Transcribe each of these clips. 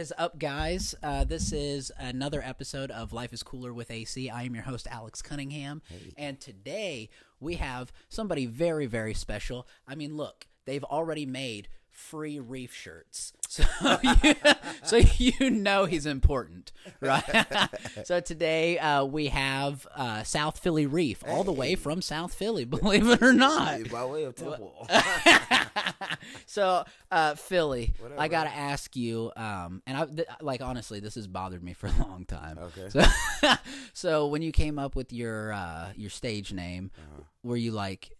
What is up, guys? Uh, this is another episode of Life is Cooler with AC. I am your host, Alex Cunningham. And today we have somebody very, very special. I mean, look, they've already made free reef shirts. So you, so you know he's important, right? so today uh, we have uh, South Philly Reef, all the way from South Philly, believe it or not. By way of Temple. so uh, Philly, I gotta ask you, um, and I th- like honestly, this has bothered me for a long time. Okay. So, so when you came up with your uh, your stage name, Uh-huh. were you like,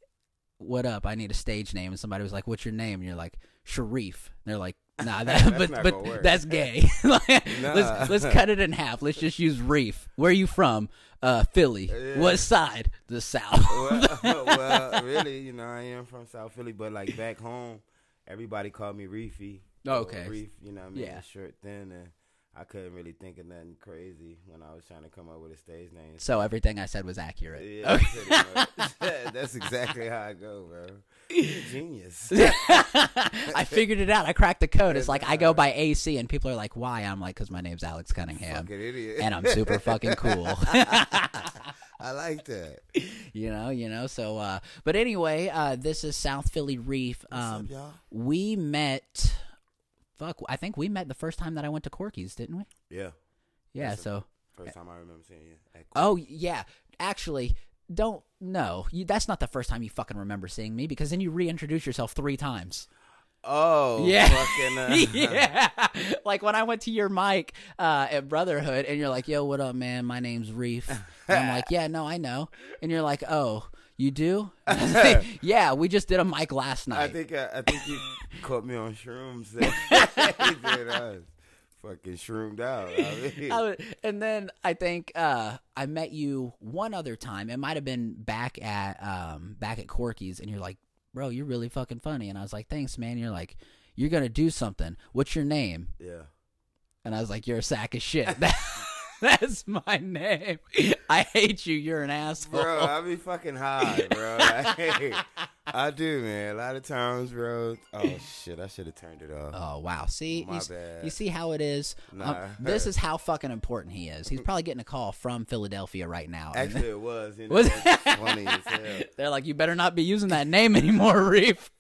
"What up? I need a stage name," and somebody was like, "What's your name?" And you're like, "Sharif." And they're like. Nah, that, That's but but that's gay. Like, Nah. Let's let's cut it in half. Let's just use Reef. Where are you from? Uh, Philly. Yeah. What side? The South. well, well, really, you know, I am from South Philly, but like back home, everybody called me Reefy. Okay. Reef, you know what I mean? Yeah. Short, thin, and I couldn't really think of nothing crazy when I was trying to come up with a stage name. so everything I said was accurate. Yeah, Okay. That's exactly how I go, bro. You're a genius. I figured it out. I cracked the code. It's like I go by AC, and people are like, "Why?" I'm like, "Cause my name's Alex Cunningham, idiot. and I'm super fucking cool." I like that. you know, you know. So, uh, but anyway, uh, this is South Philly Reef. What's Um, up, y'all? we met. Fuck, I think we met the first time that I went to Corky's, didn't we? Yeah. Yeah. That's So, First time I remember seeing you. At oh yeah, actually. Don't no, you, that's not the first time you fucking remember seeing me because then you reintroduce yourself three times. Oh, Yeah. Fucking, uh, yeah. Like when I went to your mic uh, at Brotherhood and you're like, yo, what up, man? My name's Reef. And I'm like, yeah, no, I know. And you're like, oh, you do? And I was like, yeah, we just did a mic last night. I think uh, I think you caught me on shrooms. He said I was fucking shroomed out. I mean, I and then I think uh, I met you one other time. It might have been back at um, back at Corky's, and you're like, bro, you're really fucking funny. And I was like, thanks, man. You're like, you're gonna do something. What's your name? yeah. And I was like, "You're a sack of shit." That's my name. I hate you. You're an asshole. Bro, I be fucking high, bro. Like, I do, man. A lot of times, bro. Oh shit, I should have turned it off. oh wow. See, My you, bad. you see how it is. Um, Nah. this is how fucking important he is. He's probably getting a call from Philadelphia right now. Actually, it was. You know, Was- funny as hell. They're like, "You better not be using that name anymore, Reef.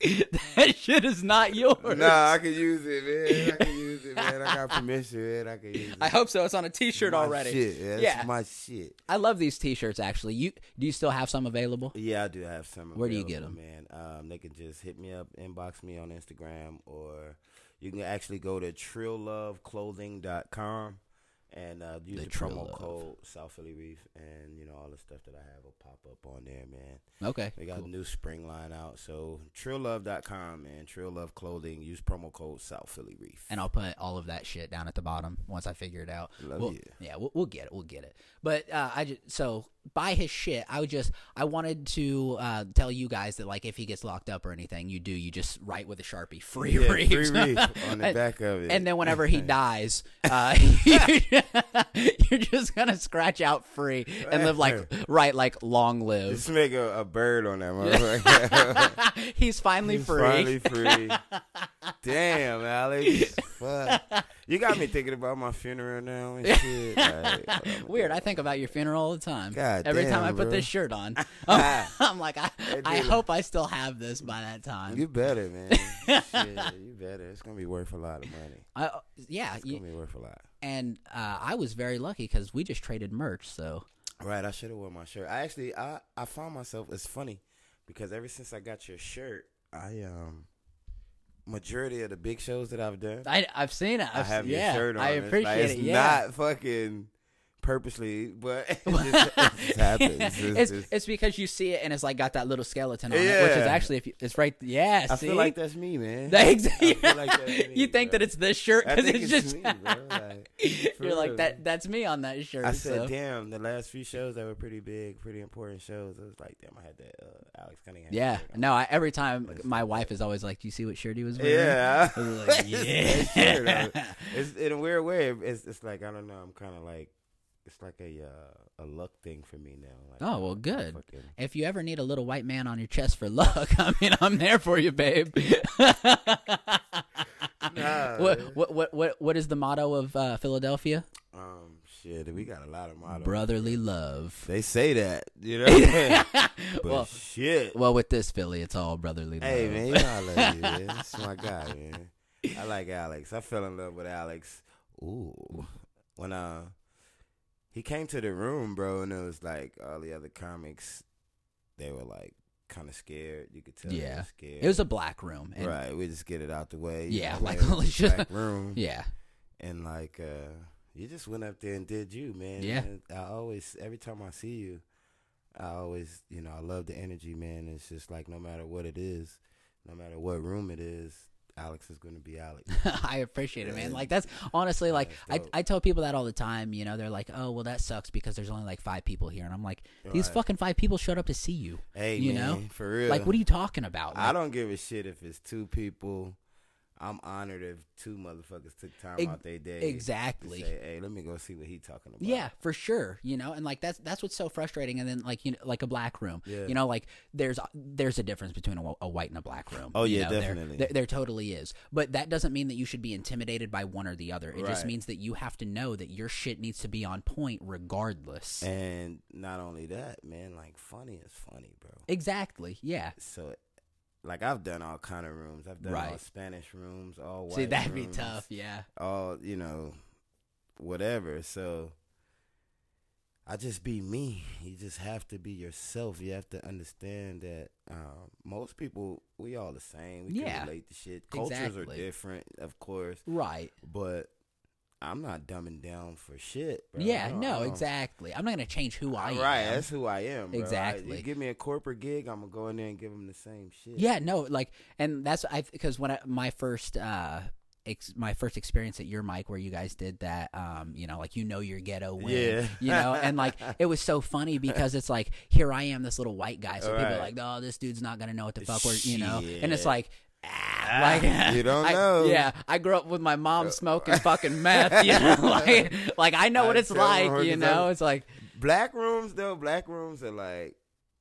that shit is not yours." Nah, I can use it, man. I can use it, man. I got permission, man. I can use it. I hope so. It's on a T-shirt My already. Shit. Yeah, that's Yeah. my shit. I love these T-shirts. Actually, you do you still have some available? Yeah, I do have some. Where do you get them, man? Um, they can just hit me up, inbox me on Instagram, or you can actually go to trillloveclothing.com and uh, use The the, promo Love. code South Philly Reef, and you know all the stuff that I have will pop up on there, man. Okay. They got cool. a new spring line out, so trilllove.com and Trill Love Clothing. Use promo code South Philly Reef. and I'll put all of that shit down at the bottom once I figure it out. Love We'll- you. Yeah, we'll, we'll get it. We'll get it. But uh, I just so buy his shit. I would just I wanted to uh, tell you guys that like if he gets locked up or anything, you do you just write with a sharpie free Yeah, reef. free reef on the back of it. And then whenever he dies, uh, you're just gonna scratch out free and live like right like long live. just make a, a bird on that motherfucker. He's finally free. He's free. Finally free. Damn, Alex. Fuck. You got me thinking about my funeral now and shit. Like, Weird. I think about your funeral all the time. God Every time damn, I put bro. this shirt on, I'm, I'm like, I, I hope I still have this by that time. You better, man. shit, you better. It's gonna be worth a lot of money. I, yeah, It's you, gonna be worth a lot. and uh, I was very lucky because we just traded merch. So Right, I should have worn my shirt. I actually, I, I found myself. It's funny because ever since I got your shirt, I um, majority of the big shows that I've done, I, I've seen it. I I've, yeah, your shirt on. I It's like, appreciate it's it. Yeah. not fucking purposely, but it just, it just happens. It's, it's, it's because you see it and it's like got that little skeleton on it, which is actually if you, it's right. Yeah, I see, feel like that's me, man. That- I feel like that's me, you think bro. that it's this shirt because it's, just me. Like, you're like that. That's me on that shirt. I said, so. damn, the last few shows that were pretty big, pretty important shows. I was like, damn, I had that uh, Alex Cunningham. Yeah, no. I, every time Let's my wife is always like, "Do you see what shirt he was wearing?" Yeah. I was like, yeah. It's in a weird way. It's it's like I don't know. I'm kind of like it's like a uh, a luck thing for me now. Like, Oh, well, good. fucking- If you ever need a little white man on your chest for luck, I mean, I'm there for you, babe. nah, what, what what what what is the motto of uh, Philadelphia? Um, shit, we got a lot of models. Brotherly love. They say that, you know. but Well- shit. Well, with this Philly, it's all brotherly love. Hey man, you know I love you, man. That's my guy, man. I like Alex. I fell in love with Alex. Ooh, when uh he came to the room, bro, and it was like all the other comics, they were like kind of scared. You could tell they Yeah. were scared. It was a black room. Right. We just get it out the way. Yeah, know, like, holy a shit. black room. Yeah. and like uh you just went up there and did you, man. Yeah. And I always every time I see you, I always you know, I love the energy, man. It's just like no matter what it is, no matter what room it is, Alex is gonna be Alex. I appreciate it, man. Like that's honestly like I, That's. I tell people that all the time. You know, they're like, "Oh, well, that sucks because there's only like five people here," and I'm like, "These Right. fucking five people showed up to see you. Hey, You man, know? for real. Like, what are you talking about?" I don't give a shit if it's two people. I'm honored if two motherfuckers took time out their day. exactly. Say, hey, let me go see what he talking about. Yeah, for sure. You know, and like that's that's what's so frustrating. And then like you know, like a black room. Yeah. You know, like there's there's a difference between a, a white and a black room. Oh, you yeah, know, definitely. There, there totally is. But that doesn't mean that you should be intimidated by one or the other. It just means that you have to know that your shit needs to be on point regardless. And not only that, man, like funny is funny, bro. exactly. Yeah. so like I've done all kind of rooms. I've done all Spanish rooms, all white See, that'd be tough. Yeah. All you know, whatever. So I just be me. You just have to be yourself. You have to understand that um, most people we all the same. We Yeah. can relate to shit. Cultures Exactly. are different, of course, Right. but I'm not dumbing down for shit. Bro. Yeah. I No. Exactly. I'm not gonna change who I am. right, that's who I am. Bro. I- Exactly. you give me a corporate gig, I'm gonna go in there and give them the same shit. Yeah, no, like, and that's I because when I, my first uh ex, my first experience at your mic where you guys did that, um, you know, like you know your ghetto win, Yeah. you know, and like it was so funny because it's like here I am, this little white guy, so people are like, oh, this dude's not gonna know what the fuck we're, you know, and it's like. Ah, like you don't I- know. yeah, I grew up with my mom smoking fucking meth. You know, like, like I know what it's like. You know, I'm- it's like Black rooms though, black rooms are like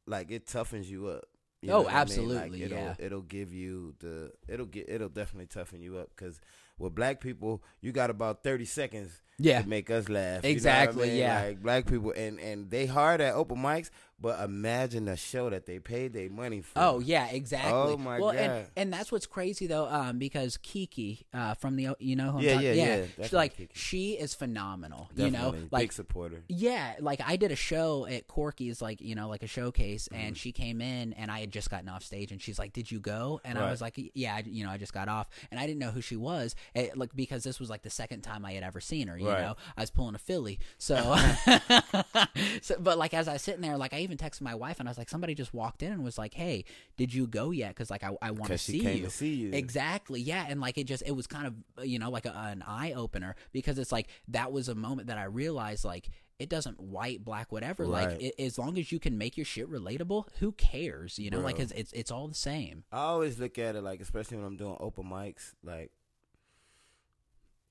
like it toughens you up. You Oh, what I mean? absolutely, Like, it'll, yeah. It'll give you the it'll get it'll definitely toughen you up because with black people you got about thirty seconds yeah, to make us laugh. you know I Exactly, mean? yeah. Like black people and and they hard at open mics, but imagine the show that they paid their money for. Oh yeah, exactly. Oh, my well, And, God. and that's what's crazy though, um, because Kiki, uh, from the you know, who I'm Yeah, talking- yeah, yeah, she, like Kiki. she is phenomenal. Definitely. You know, big like supporter. yeah, like I did a show at Corky's, like you know, like a showcase, Mm-hmm. and she came in, and I had just gotten off stage, and she's like, "Did you go?" And I was like, "Yeah, I, you know, I just got off," and I didn't know who she was, eh, like because this was like the second time I had ever seen her. You Right. know, I was pulling a Philly, so, so, but like as I was sitting there, like I even texted my wife, and I was like, somebody just walked in and was like, "Hey, did you go yet?" Because like I, I want to see you. to see you. Exactly. Yeah, and like it just it was kind of uh, you know like a, an eye opener because it's like that was a moment that I realized like it doesn't white black whatever like it, as long as you can make your shit relatable who cares you know like Bro. it's, it's it's all the same I always look at it like, especially when I'm doing open mics, like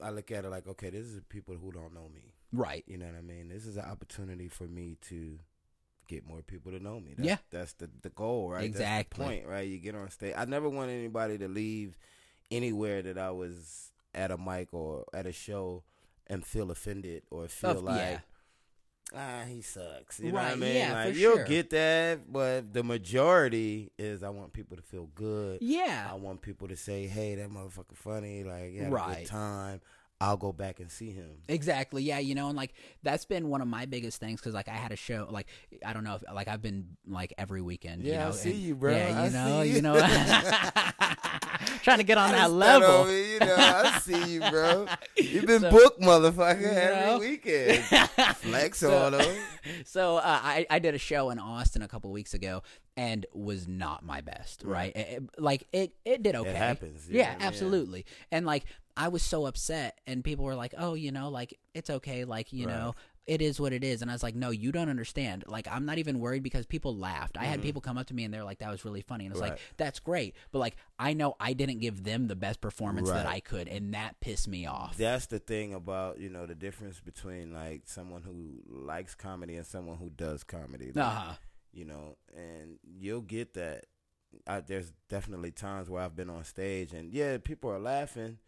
I look at it like, okay, this is people who don't know me. right You know what I mean? This is an opportunity for me to get more people to know me. That's, Yeah. that's the the goal, right? Exactly. That's the point, right? You get on stage. I never want anybody to leave anywhere that I was at a mic or at a show and feel offended or feel like. yeah. Ah, he sucks. You know what I mean? yeah, like you'll sure. get that, but the majority is I want people to feel good. Yeah. I want people to say, "Hey, that motherfucker funny." Like, a Right. good time. I'll go back and see him. Exactly. Yeah, you know, and like that's been one of my biggest things because like I had a show like I don't know if like I've been like every weekend. you Yeah, I see and- you, bro. Yeah, you I know, you you. know, trying to get on that level. you know, I see you, bro. You've been So- booked, motherfucker, You know? every weekend. Flex So- on them. So uh, I I did a show in Austin a couple weeks ago and was not my best. Right, It- it- like it it did okay. It happens, Yeah, yeah, yeah. absolutely. And like I was so upset, and people were like, "Oh, you know, like it's okay. Like you Right. know." It is what it is, and I was like, "No, you don't understand. Like, I'm not even worried because people laughed. I had people come up to me and they're like, "That was really funny," and it's like, Mm-hmm. "That's great," but like, I know I didn't give them the best performance that I could, and that pissed me off. That's the thing about you know the difference between like someone who likes comedy and someone who does comedy. Like, uh-huh. you know, and you'll get that. I, there's definitely times where I've been on stage and yeah, people are laughing,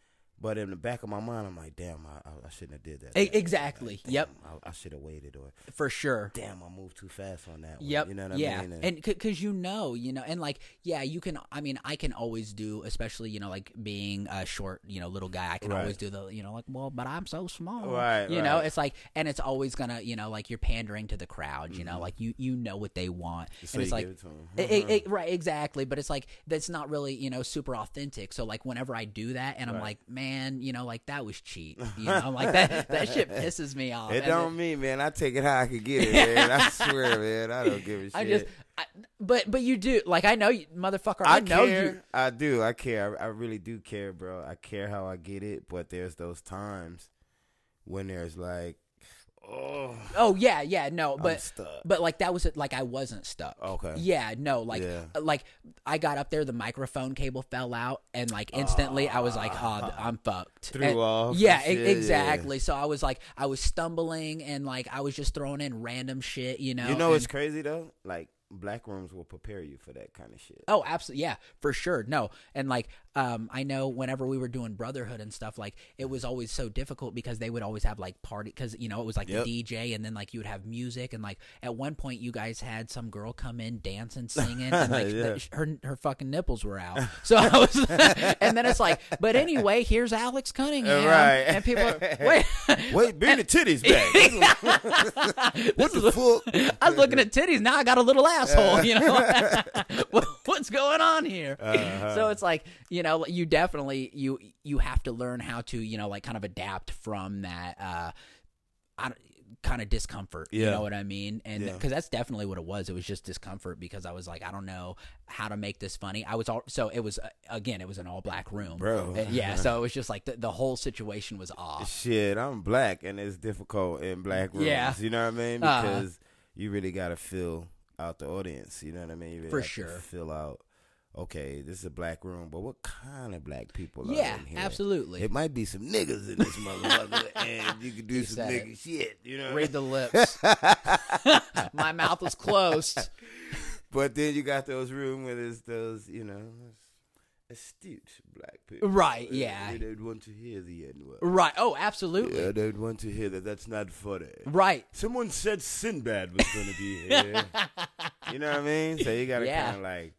But in the back of my mind, I'm like, damn, I, I, I shouldn't have did that. Like, exactly. damn, Yep. I, I should have waited, or for sure. damn, I moved too fast on that. One. Yep. You know what yeah. I mean? And because you know, you know, and like, yeah, you can. I mean, I can always do, especially you know, like being a short, you know, little guy. I can Right. always do the, you know, like, well, but I'm so small, Right, You know, it's like, and it's always gonna, you know, like you're pandering to the crowd. You know, like you you know what they want, Mm-hmm. so and it's like. it. It- it- it- right, exactly. But it's like that's not really, you know, super authentic. So like whenever I do that, and I'm like, man, you know, like that was cheap. You know, I'm like that that shit pisses me off. It don't mean, man. I take it how I can get it, man. I swear, man. I don't give a shit. I just, I, but but you do like I know you, motherfucker. I, I know care. you. I do. I care. I, I really do care, bro. I care how I get it, but there's those times when there's like, oh, Oh yeah, yeah, no, but but like that was it. Like I wasn't stuck. Okay. Yeah, no, like Yeah. Uh, like I got up there, the microphone cable fell out, and like instantly I was like, oh, I'm fucked. Threw And- off Yeah, shit, yeah. exactly. So I was like, I was stumbling, and like I was just throwing in random shit, you know. You know and- what's crazy though? Like black rooms will prepare you for that kind of shit. Oh, absolutely. Yeah, for sure. No. And like, um, I know whenever we were doing Brotherhood and stuff, like, it was always so difficult because they would always have like party, because, you know, it was like Yep. the DJ and then like you would have music. And like, at one point, you guys had some girl come in dancing, singing, and like, Yeah. the- her, her fucking nipples were out. So I was, and then it's like, but anyway, here's Alex Cunningham. Right. And people are, wait. Wait, bring the titties back. what the fuck? I was looking at titties. Now I got a little asshole. You know, what's going on here? Uh-huh. So it's like you know, you definitely you you have to learn how to you know like kind of adapt from that. uh I, kind of discomfort you know what i mean and Yeah. because that's definitely what it was it was just discomfort because i was like i don't know how to make this funny i was all so it was uh, again it was an all black room Bro. Uh, yeah so it was just like the, the whole situation was off Shit, I'm black and it's difficult in black rooms. Yeah. You know what I mean? Uh-huh. Because you really gotta fill out the audience. You know what I mean? You For sure. Fill out. Okay, this is a black room, but what kind of black people are yeah in here? absolutely It might be some niggas in this motherfucker, and you can do You some nigga shit. You know, read the lips my mouth was closed But then you got those room where there's those, you know, astute black people. Right, yeah. They don't want to hear the N word. right oh absolutely Yeah, they don't want to hear that. That's not funny. right Someone said Sinbad was going to be here. you know what I mean? So you got to Yeah. kind of like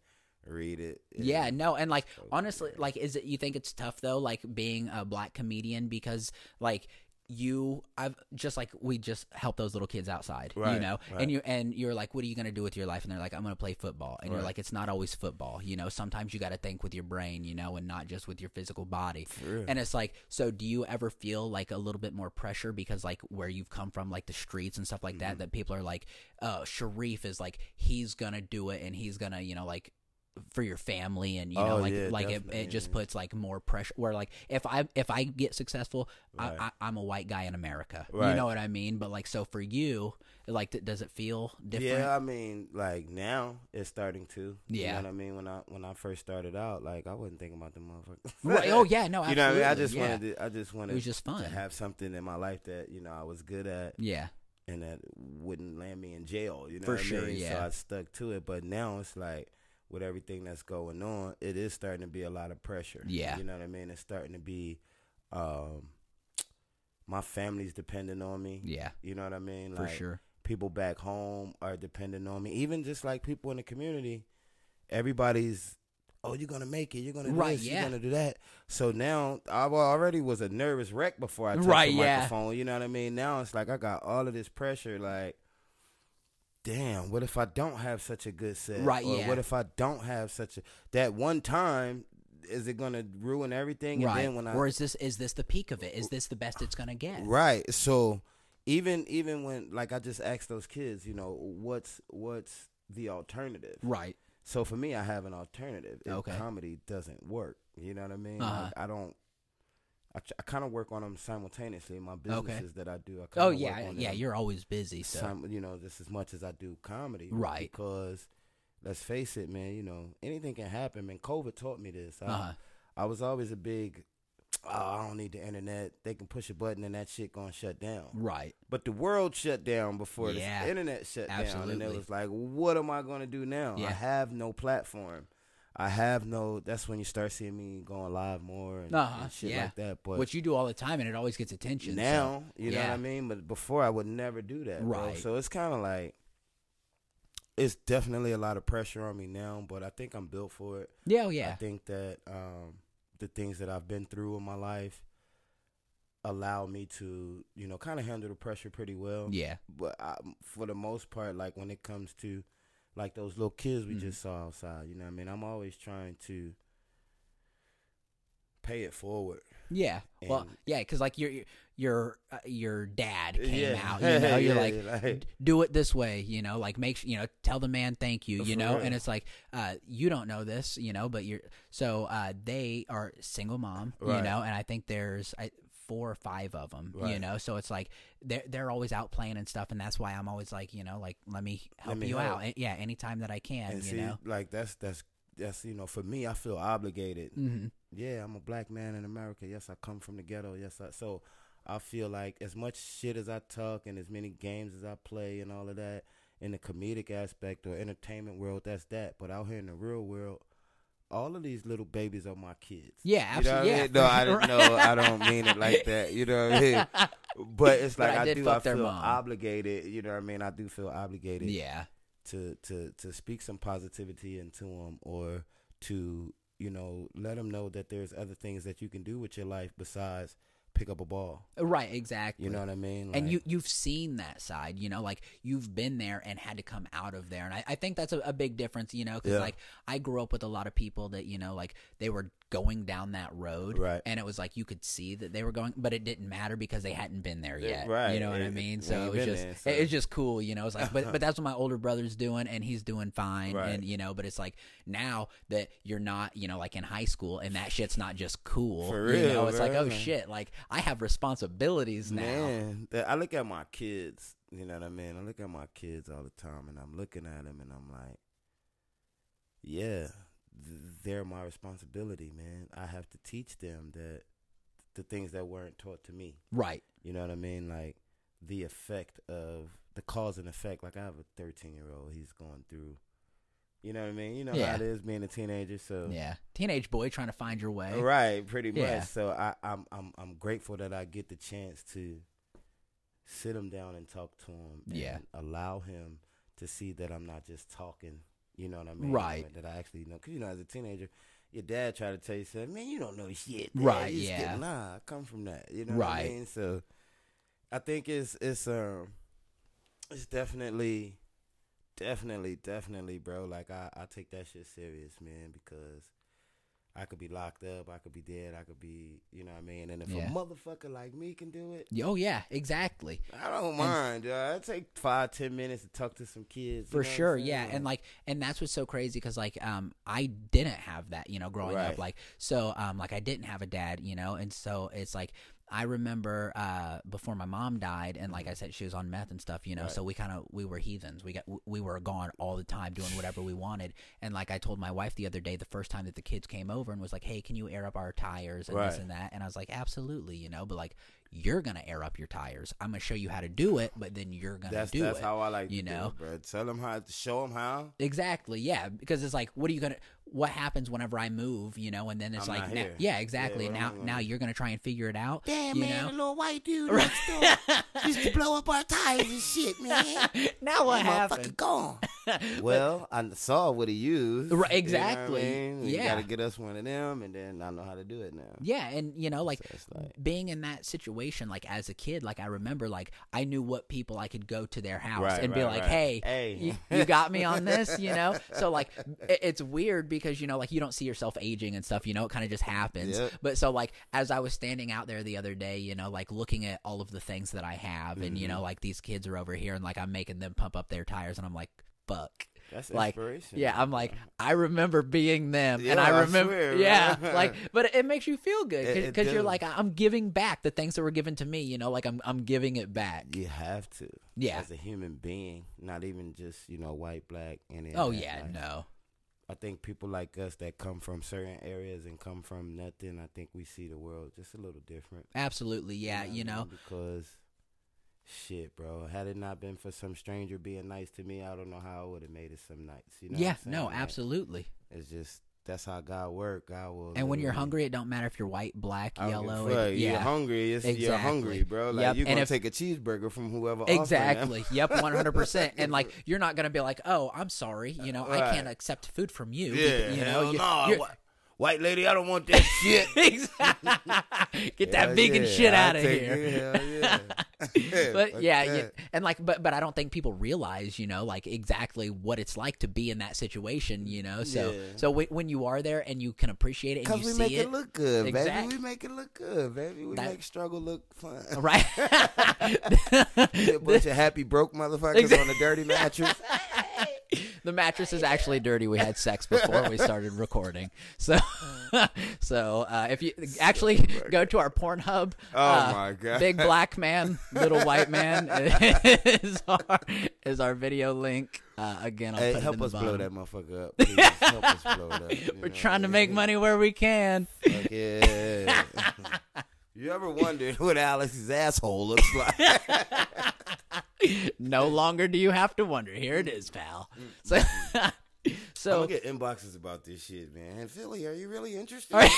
read it. Yeah, no, and like honestly, like is it you think it's tough though, like being a black comedian because like you I've just like we just help those little kids outside, you know. right. And you and you're like, What are you gonna do with your life? And they're like, I'm gonna play football. And you're like, It's not always football, you know, sometimes you gotta think with your brain, you know, and not just with your physical body. real. And it's like, so do you ever feel like a little bit more pressure because like where you've come from, like the streets and stuff like Mm-hmm. that, that people are like, uh, Sharif is like, he's gonna do it and he's gonna, you know, like for your family and you know Oh, like yeah, like it, it just puts like more pressure where like if i if i get successful Right. I, I i'm a white guy in america you know what i mean but like so for you like does it feel different Yeah, I mean, like now it's starting to. You Yeah. know what I mean? When I when I first started out, like I wasn't thinking about the motherfucker. right oh yeah no you know what I mean? I just yeah. wanted to, I just wanted it was just fun to have something in my life that, you know, I was good at yeah and that wouldn't land me in jail. You know For what sure, I mean? So. I stuck to it. But now it's like with everything that's going on, it is starting to be a lot of pressure. Yeah. You know what I mean? It's starting to be um my family's depending on me. yeah You know what I mean? for sure people back home are dependent on me. Even just like people in the community, everybody's oh, you're gonna make it. You're gonna do Right, this. yeah. You're gonna do that. So now I already was a nervous wreck before I touched Right, the yeah. microphone. You know what I mean? Now it's like I got all of this pressure. Like, damn, what if I don't have such a good set? Right, Or yeah. what if I don't have such a that one time? Is it gonna ruin everything? right And then when I or is this is this the peak of it is this the best it's gonna get Right. So even even when like I just asked those kids, you know, what's what's the alternative? right So for me, I have an alternative. If Okay. comedy doesn't work, you know what I mean? Uh-huh. Like, I don't. I, I kind of work on them simultaneously. My Okay. businesses that I do. I oh yeah work on yeah you're always busy so sim- you know, just as much as I do comedy. Right. Because let's face it, man. You know, anything can happen. Man, COVID taught me this. I, uh-huh. I was always a big. Oh, I don't need the internet. They can push a button and that shit gonna shut down. right But the world shut down before Yeah. the internet shut down, and it was like, what am I going to do now? Yeah. I have no platform. I have no. That's when you start seeing me going live more and, Uh-huh, and shit yeah. like that. But what you do all the time, and it always gets attention. so- now, you know yeah. what I mean. But before, I would never do that, bro. Right. So it's kind of like it's definitely a lot of pressure on me now. But I think I'm built for it. yeah, oh, I think that um, the things that I've been through in my life allow me to, you know, kind of handle the pressure pretty well. yeah, But I, for the most part, like when it comes to like those little kids we Mhm. just saw outside, you know what I mean? I'm always trying to pay it forward. yeah. Well, yeah, because like your your uh, your dad came Yeah. out. You know, you're Yeah, like. like- do it this way, you know, like make you know, tell the man thank you, you know, real. and it's like, uh, you don't know this, you know, but you're, so, uh, they are single mom, you know, and I think there's I, four or five of them, you know, so it's like, they're, they're always out playing and stuff. And that's why I'm always like, you know, like, let me help me you help. out. Yeah. Anytime that I can, and you see, know? like that's that's that's you know, for me, I feel obligated. hmm Yeah, I'm a black man in America. Yes, I come from the ghetto. Yes, I so I feel like as much shit as I talk and as many games as I play and all of that in the comedic aspect or entertainment world, that's that. But out here in the real world, all of these little babies are my kids. Yeah, You know absolutely. I Yeah. mean? No, I don't know. I don't mean it like that. You know what I mean? But it's But like I I, do. I feel obligated. You know what I mean? I do feel obligated yeah. to to to speak some positivity into them or to you know let them know that there's other things that you can do with your life besides pick up a ball. Right. Exactly. You know what I mean? and you you've seen that side you know like you've been there and had to come out of there and i, I think that's a, a big difference you know because Yeah. like i grew up with a lot of people that you know like they were going down that road Right. and it was like you could see that they were going but it didn't matter because they hadn't been there yet right. you know what i mean so it was just there, so- it- it's just cool you know it's like but but that's what my older brother's doing and he's doing fine Right. and you know but it's like now that you're not you know like in high school and that shit's not just cool For you know real, it's like oh shit like i have responsibilities now man, I look at my kids. You know what I mean? I look at my kids all the time, and I'm looking at them, and I'm like, yeah, they're my responsibility, man. I have to teach them that the things that weren't taught to me. right You know what I mean? Like the effect of the cause and effect. Like I have a 13 year old. He's going through. You know what I mean? You know Yeah. how it is being a teenager. So Yeah, teenage boy trying to find your way. right, pretty Yeah. much. So I, I'm I'm I'm grateful that I get the chance to sit him down and talk to him. And Yeah. Allow him to see that I'm not just talking. You know what I mean? Right. That I actually know. Cause you know, as a teenager. Your dad tried to tell you something, man. You don't know shit. Dad. Right, You yeah. get- nah, I come from that. You know what I Right. mean? So, I think it's it's um it's definitely definitely definitely bro like I I take that shit serious man because I could be locked up I could be dead I could be you know what I mean and if Yeah. a motherfucker like me can do it Oh yeah, exactly. I don't mind yo. I take five ten minutes to talk to some kids you For sure, yeah, and like, and that's what's so crazy because like, um, I didn't have that, you know, growing up, like, so, um, like, I didn't have a dad, you know, and so it's like, I remember, uh, before my mom died, and like I said, she was on meth and stuff, you know, Right. so we kind of we were heathens, we got we were gone all the time doing whatever we wanted, and like I told my wife the other day, the first time that the kids came over and was like, hey, can you air up our tires and this and that, and I was like, absolutely, you know, but like. You're gonna air up your tires. I'm gonna show you how to do it, but then you're gonna that's do that's it. That's how I like you to do know? it, bro tell them how show them how Exactly. Yeah, because it's like, what are you gonna? What happens whenever I move? You know, and then it's I'm like, now, yeah, exactly. Yeah, now, now you're gonna try and figure it out. Damn, you man, know? the little white dude next door used to blow up our tires and shit, man. now what happened? gone. well, I saw what he used. Right, You know I exactly. mean? You Yeah. got to get us one of them, and then I know how to do it now. Yeah, and you know, like So like- being in that situation, like as a kid, like I remember, like I knew what people I could go to their house Right, and be like, right. "Hey, Hey. you, you got me on this," you know. So like, it, it's weird because you know, like you don't see yourself aging and stuff. You know, it kind of just happens. Yep. But so like, as I was standing out there the other day, you know, like looking at all of the things that I have, and you Mm-hmm. know, like these kids are over here, and like I'm making them pump up their tires, and I'm like, "Fuck." That's like inspiration. yeah i'm like i remember being them and Yeah, i I remember swear, yeah like but it makes you feel good because you're like i'm giving back the things that were given to me you know like i'm i'm giving it back you have to. Yeah. As a human being, not even just you know white, black, and oh yeah Like, no I think people like us that come from certain areas and come from nothing. I think we see the world just a little different. absolutely yeah you what I know because shit, bro. Had it not been for some stranger being nice to me, I don't know how I would have made it some nights. You know? yeah no Like, absolutely It's just that's how God work. God will. And when you're hungry, it don't matter if you're white, black, I don't give a yellow. it- You're yeah, hungry. It's, You're hungry, bro. Like Yep, you're and gonna if- take a cheeseburger from whoever. exactly. yep, one hundred percent. And like, you're not gonna be like, oh, I'm sorry, you know, I can't accept food from you. Yeah, you know, you, no. you're- White lady, I don't want that shit. Get that vegan yeah, shit I'll out of here. it, hell yeah. Yeah, but yeah, yeah, and like, but but I don't think people realize, you know, like exactly what it's like to be in that situation, you know. So so when, when you are there and you can appriciate it and Cause you we see make it, it look good, Exact- baby. We make it look good, baby. We That- make struggle look fun. right? a bunch of happy broke motherfuckers Exact- on a dirty mattress. The mattress is actually dirty. We had sex before we started recording, so so uh, if you actually go to our Pornhub, Oh uh, my God. big black man, little white man is our is our video link. Uh, again, I'll Hey, put it help us blow that motherfucker up. Please help us blow it up. We're know? trying to make money where we can. Fuck yeah. you ever wondered what Alex's asshole looks like? No longer do you have to wonder. Here it is, pal. So, so gonna get inboxes about this shit, man. Philly, are you really interested?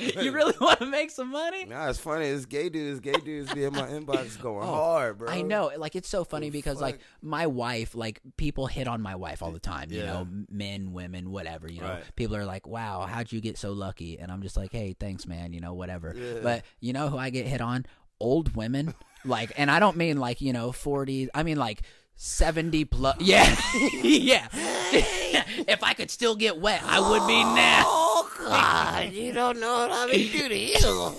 You really want to make some money? Nah, it's funny. It's gay dudes. Gay dudes be in my inbox going Oh, hard, bro. I know, like it's so funny The because like my wife, like people hit on my wife all the time. Yeah. You know, men, women, whatever. You know, Right. people are like, "Wow, how'd you get so lucky?" And I'm just like, "Hey, thanks, man." You know, whatever. Yeah. But you know who I get hit on? Old women. like, and I don't mean like you know 40, I mean like. 70 plus yeah yeah if i could still get wet i would be now Oh God, you don't know what I'm gonna do to you.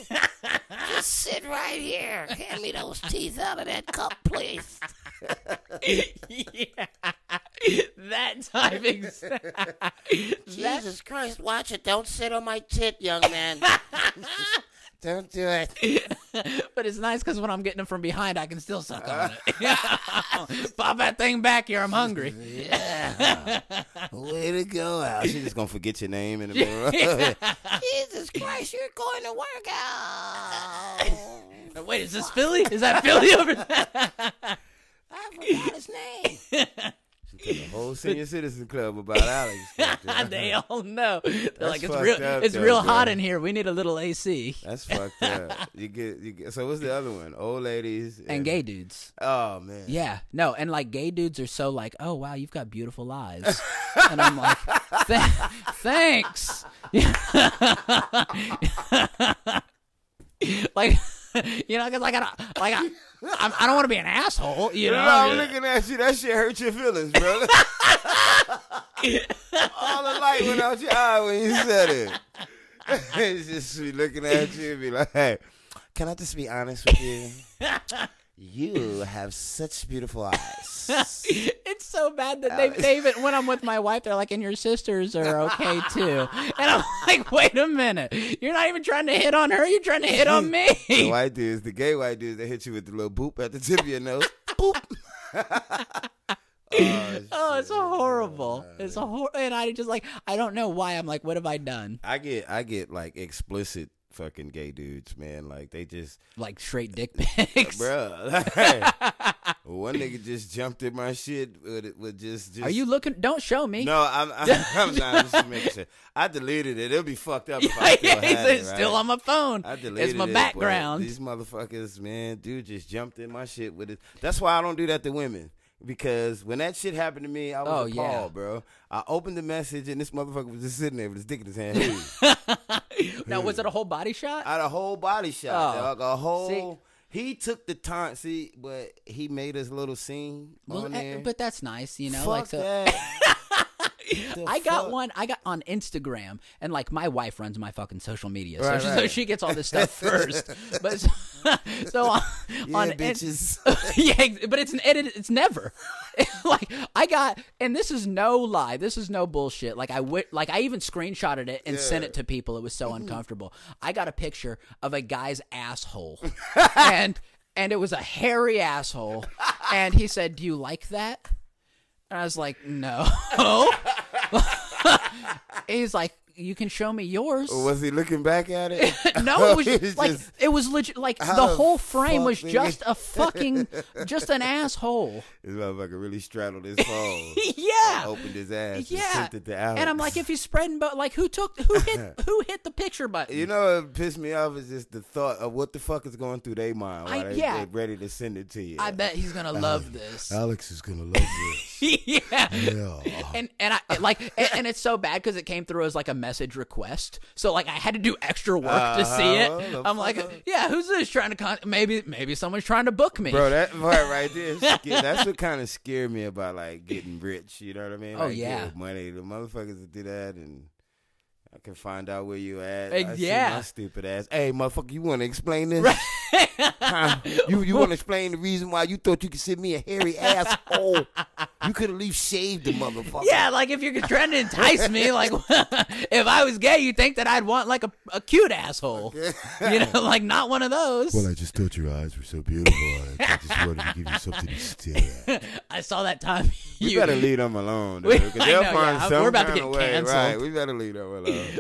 Just sit right here. Hand me those teeth out of that cup, please. yeah that type Jesus Christ, watch it. Don't sit on my tit, young man. Don't do it. but it's nice because when I'm getting them from behind, I can still suck on it. Pop that thing back here. I'm hungry. Way to go, Al. She's just gonna forget your name in the middle. Jesus Christ, you're going to work out. Wait, is this Philly? Is that Philly over there? I forgot his name. Told the whole senior citizen club about Alex. they uh-huh. all know. They're like, it's real. up, it's though, real hot bro. in here. We need a little AC. That's fucked up. You get, you get. So what's the other one? Old ladies And gay dudes. Oh man. Yeah, no, and like gay dudes are so like, oh wow, you've got beautiful eyes, and I'm like, Th- thanks. like, you know, because I don't, like I, I'm, I don't want to be an asshole, you know. No, I'm looking at you. That shit hurt your feelings, bro. All the light went out your eye when you said it. it's just me looking at you and be like, hey, can I just be honest with you? You have such beautiful eyes. It's so bad that they, uh, they even when I'm with my wife, they're like, and your sisters are okay too, and I'm like, wait a minute, you're not even trying to hit on her, you're trying to hit on me. the white dudes, the gay white dudes, they hit you with the little boop at the tip of your nose. Boop. oh, Oh, it's horrible. It's a hor- and I just like I don't know why. I'm like, what have I done? I get I get like explicit fucking gay dudes, man. Like they just Like straight dick pics. Bruh. One nigga just jumped in my shit with it with just, just Are you looking? Don't show me. No, I'm I'm, I'm not just making sure. I deleted it. It'll be fucked up if I yeah, still yeah, it, right? still on my phone. I deleted It's my it, background. These motherfuckers, man, dude just jumped in my shit with it. That's why I don't do that to women. Because when that shit happened to me, I was Oh, appalled, yeah. bro. I opened the message and this motherfucker was just sitting there with his dick in his hand. Now, was it a whole body shot? I had a whole body shot, Oh. dog. A whole. He took the time. See, but he made us a little scene Well, on eh, there. but that's nice, you know. Fuck like so, that. The I got fuck? one. I got on Instagram, and like my wife runs my fucking social media, so, Right, she, so she gets all this stuff first. but so on, uh, Yeah, on bitches. yeah, but it's an edit. It's never like I got, and this is no lie. This is no bullshit. Like I like I even screenshotted it and sent it to people. It was so mm-hmm. uncomfortable. I got a picture of a guy's asshole, and and it was a hairy asshole, and he said, "Do you like that?" And I was like, "No." He's like, you can show me yours. Was he looking back at it? no, it was just, like just- it was legit. Like the whole frame was just a fucking, just an asshole. This motherfucker really straddled his phone. yeah, Opened his ass. And yeah. sent it to Alex. And I'm like, if he's spreading, but like, who took, who hit, who hit the picture button? You know what pissed me off is just the thought of what the fuck is going through their mind I- they, yeah. they're ready to send it to you. I bet he's gonna love this. Alex is gonna love this. yeah. yeah. And and I like and, and it's so bad because it came through as like a message request. So like I had to do extra work to see Uh-huh. it. I'm like, yeah, who's this trying to con- maybe maybe someone's trying to book me. Bro, that part right there, that's what kind of scared me about like getting rich. You know what I mean? Oh, Like, yeah. money. The motherfuckers that do that, and I can find out where you at. See yeah. my stupid ass. Hey, motherfucker, you want to explain this? Huh? You you want to explain the reason why you thought you could send me a hairy asshole? You could at least shaved the motherfucker. Yeah, like if you're trying to entice me, like if I was gay, you'd think that I'd want like a, a cute asshole. You know, like not one of those. Well, I just thought your eyes were so beautiful. I, I just wanted to give you something to stare at. I saw that time. We you better leave them alone, We- dude. Because I they'll know, find yeah, some we're about to get of way. canceled. Right, we better leave them alone.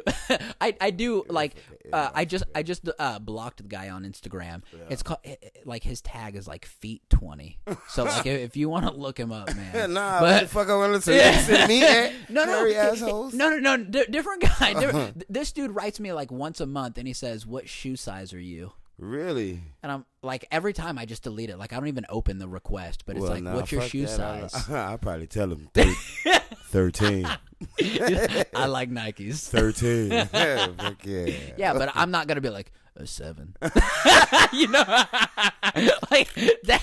I, I do like uh, I just I just uh, blocked the guy on Instagram. It's called it- it- like his tag is like feet twenty. So like if, if you want to look him up, man. nah, But- what the fuck I want to? You send me? No, no, assholes. no, no, no, di- different guy. Different, this dude writes me like once a month, and he says, "What shoe size are you?" Really? And I'm like, every time I just delete it. Like I don't even open the request, but it's Well, like, nah, "What's your shoe that. I- size?" I'll probably tell him thir- 13. I like Nikes. 13. yeah, fuck yeah. Yeah, but I'm not gonna be like a seven. you know, like that.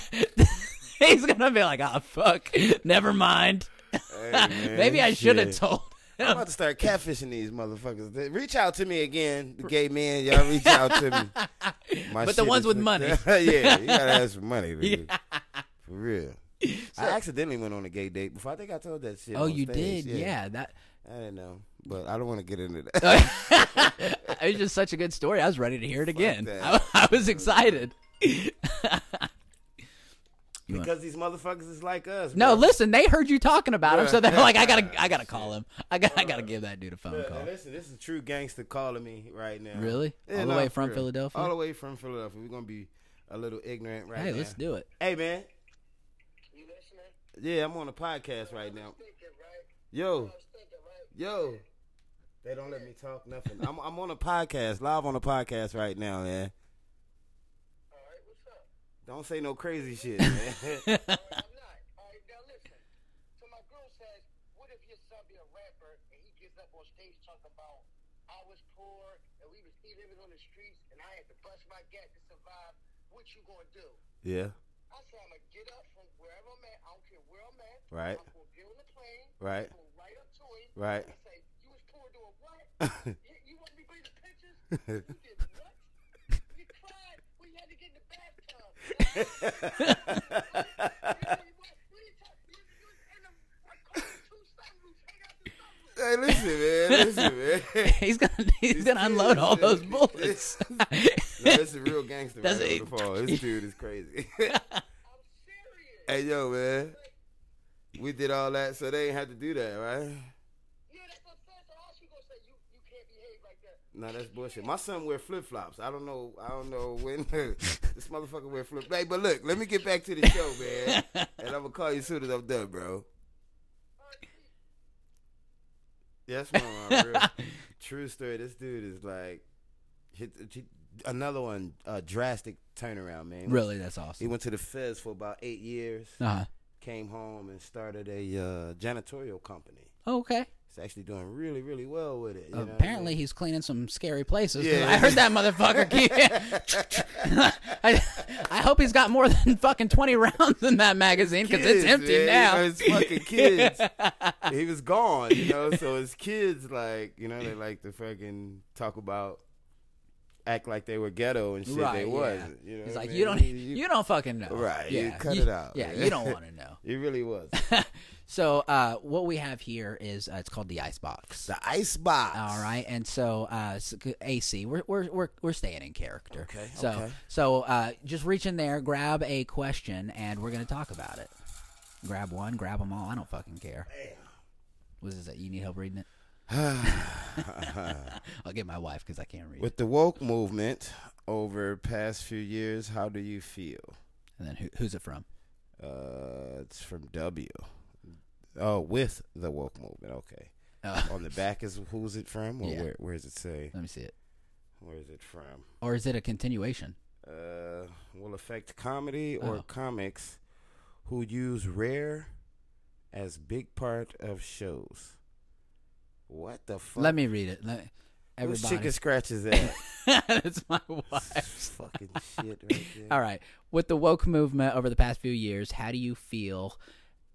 He's gonna be like, "Oh fuck, never mind." Hey, man, Maybe I should have told. I'm about to start catfishing these motherfuckers. They- Reach out to me again, the gay men. Y'all reach out to me. My But the ones with money. yeah, you gotta have some money, dude. For real. I accidentally went on a gay date before. I think I told that shit. Oh, you stage. did? Yeah, that. I didn't know, but I don't want to get into that. it was just such a good story. I was ready to hear it again. I, I was excited. You because these motherfuckers is like us. No, listen, they heard you talking about him, so they're like, I gotta, I gotta call him. I got, I gotta give that dude a phone call. now listen, this is a true gangster calling me right now. Really? Yeah, All the no, way from real. Philadelphia? All the way from Philadelphia. We're gonna be a little ignorant right Hey, now. Hey, let's do it. Hey man. Yeah, I'm on a podcast right now. Yo, yo. They don't let me talk nothing. I'm I'm on a podcast, live on a podcast right now, man. Don't say no crazy shit, man. I'm not. All right, now listen. So my girl says, what if your son be a rapper and he gets up on stage talking about I was poor and we was living on the streets and I had to bust my gat to survive. What you gonna do? yeah, I said I'm gonna get up from wherever I'm at. I don't care where I'm at. Right. I'm gonna get on the plane. Right. I'm gonna go right up to him. Right. And say, you was poor doing what? you, you want me to bring the pictures? hey, listen, man, listen, man. he's gonna, he's gonna unload all those bullets. no, this is real gangster Does right it- fall. This dude is crazy. hey, yo, man. We did all that, so they ain't had to do that, right? No, that's bullshit. My son wear flip flops. I don't know. I don't know when this motherfucker wear flip. Hey, but look, let me get back to the show, man. and I'm gonna call you soon as I'm done, bro. That's one of my real true story. This dude is like hit, hit- another one. Uh, drastic turnaround, man. really, that's awesome. He went to the feds for about eight years. Uh huh. Came home and started a uh, janitorial company. okay. He's actually doing really, really well with it. you I Apparently, mean? he's cleaning some scary places. Yeah. I heard that motherfucker. I, I hope he's got more than fucking twenty rounds in that magazine because it's empty man. now. You know, it's fucking kids. he was gone, you know. So his kids, like, you know, they like to fucking talk about, act like they were ghetto and shit. right? they yeah. wasn't. You know he's what I like, mean? you don't, He- you, don't fucking know. Right, you cut you- it out, Yeah, you don't want to know. He really was. So, uh, what we have here is uh, it's called the ice box. The ice box. All right, and so uh, s- AC, we're we're we're we're staying in character. Okay, So okay. so uh, just reach in there, grab a question, and we're gonna talk about it. Grab one, grab them all. I don't fucking care. Was this that you need help reading it? I'll get my wife because I can't read. With the woke movement over past few years, how do you feel? and then who, who's it from? Uh, it's from W. Oh, with the woke movement. Okay. Uh, On the back is who's it from, or Yeah. where? Where does it say? let me see it. Where is it from? Or is it a continuation? Uh, will affect comedy or Oh. comics who use rare as big part of shows. What the fuck? Let me read it. Let, Whose everybody. chicken scratches that? That's my wife's. fucking shit right there. All right. With the woke movement over the past few years, how do you feel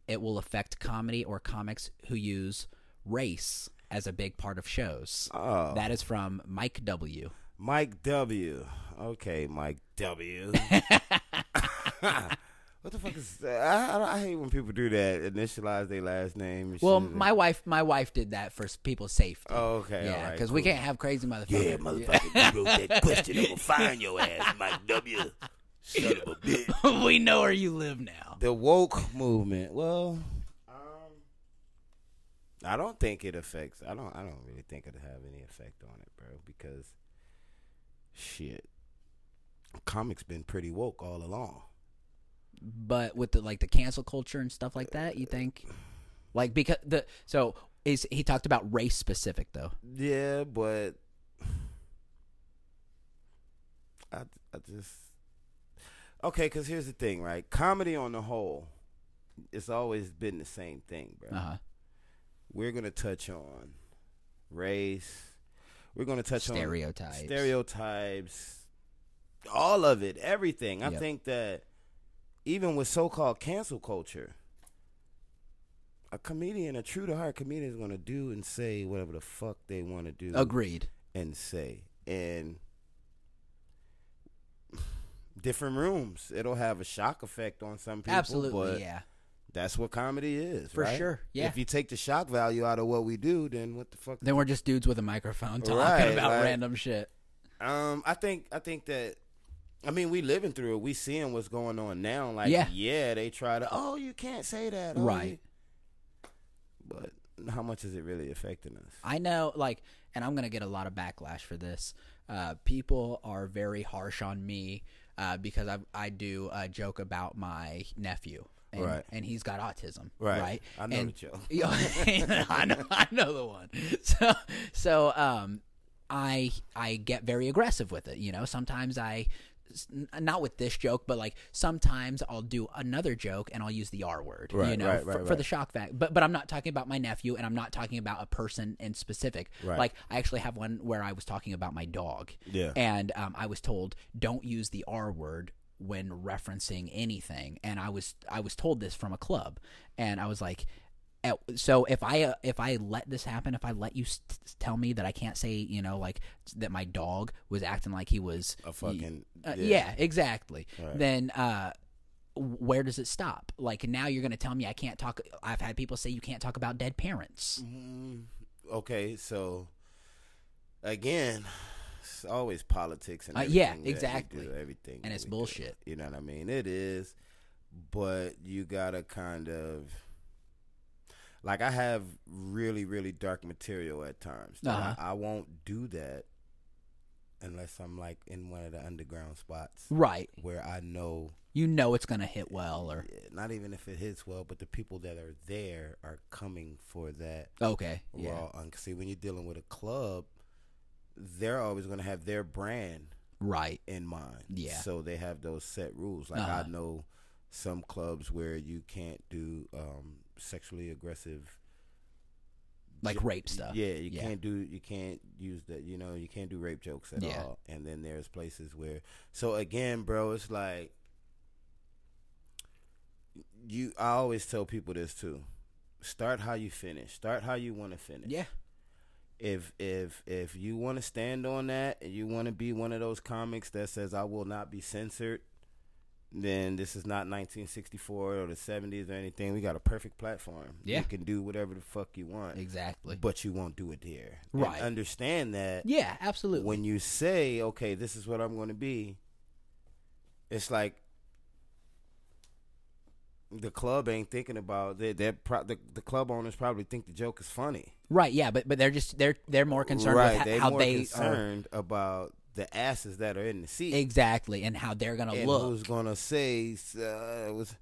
it will affect comedy or comics who use race as a big part of shows? Oh, That is from Mike W. Mike W. Okay, Mike W. what the fuck is that? I, I, hate when people do that. Initialize their last name. Well, shit. my wife, my wife did that for people's safety. Oh, okay. yeah, because we cool. can't have crazy motherfuckers. Yeah, motherfucker, you wrote that question. I'm gonna find your ass, Mike W. Son of a bitch. we know where you live now. the woke movement. Well, um, I don't think it affects. I don't. I don't really think it'll have any effect on it, bro. Because shit, comics been pretty woke all along. But with the like the cancel culture and stuff like that, you think, like because the so is he talked about race specific though? Yeah, but I I just okay. Because here's the thing, right? Comedy on the whole, it's always been the same thing, bro. Uh huh. We're gonna touch on race. We're gonna touch Stereotypes. on stereotypes, Stereotypes. all of it, everything. I Yep. think that even with so-called cancel culture, a comedian, a true to heart comedian, is gonna do and say whatever the fuck they want to do Agreed. and say. And different rooms, it'll have a shock effect on some people. Absolutely. but Yeah. that's what comedy is, For right? sure, yeah. If you take the shock value out of what we do, then what the fuck? Then we're just dudes with a microphone talking Right, about like- random shit. Um, I think I think that. I mean, we living through it. We seeing what's going on now. Like, Yeah. yeah, they try to. Oh, you can't say that. Oh, Right. you-" But how much is it really affecting us? I know, like, and I'm gonna get a lot of backlash for this. Uh, people are very harsh on me uh, because I I do a joke about my nephew, and, Right. and he's got autism, Right. right? I know and, the joke. Yeah, I know, I know the one. So, so um, I I get very aggressive with it. You know, sometimes I, not with this joke, but like sometimes I'll do another joke and I'll use the R word. you know, right, for, right, for right. the shock fact. But but I'm not talking about my nephew, and I'm not talking about a person in specific. Right. Like I actually have one where I was talking about my dog. Yeah. And um, I was told don't use the R word when referencing anything, and I was I was told this from a club, and I was like. So if I uh, if I let this happen, if I let you st- tell me that I can't say, you know, like that my dog was acting like he was A fucking uh, yeah. yeah. exactly. Right. Then uh, where does it stop? Like now you're going to tell me I can't talk. I've had people say you can't talk about dead parents. Mm, okay, so again, it's always politics and Uh, yeah, exactly. do, everything, And it's we do. bullshit. You know what I mean? It is, but you gotta kind of like I have really really dark material at times. Uh-huh. I, I won't do that unless I'm like in one of the underground spots Right. where I know You know it's going to hit well, or not even if it hits well, but the people that are there are coming for that okay, yeah, raw. un- See, when you're dealing with a club, they're always going to have their brand right. in mind. Yeah. So they have those set rules. Like Uh-huh. I know some clubs where you can't do um, sexually aggressive. Like jo- rape stuff. Yeah, you Yeah. can't do. You can't use that. You know, you can't do rape jokes at Yeah. all. And then there's places where. So again, bro, it's like. You, I always tell people this too. Start how you finish. Start how you want to finish Yeah. if if if you want to stand on that and you want to be one of those comics that says I will not be censored, then this is not 1964 or the 70s or anything. We got a perfect platform. Yeah. you can do whatever the fuck you want, Exactly. but you won't do it here. And Right. understand that Yeah, absolutely. when you say, "Okay, this is what I'm going to be," it's like the club ain't thinking about that. That pro- the, the club owners probably think the joke is funny. Right, yeah, but but they're just they're they're more concerned right? with ho- they how more they are concerned about the asses that are in the seat. exactly and how they're gonna and look. who's gonna say uh, it was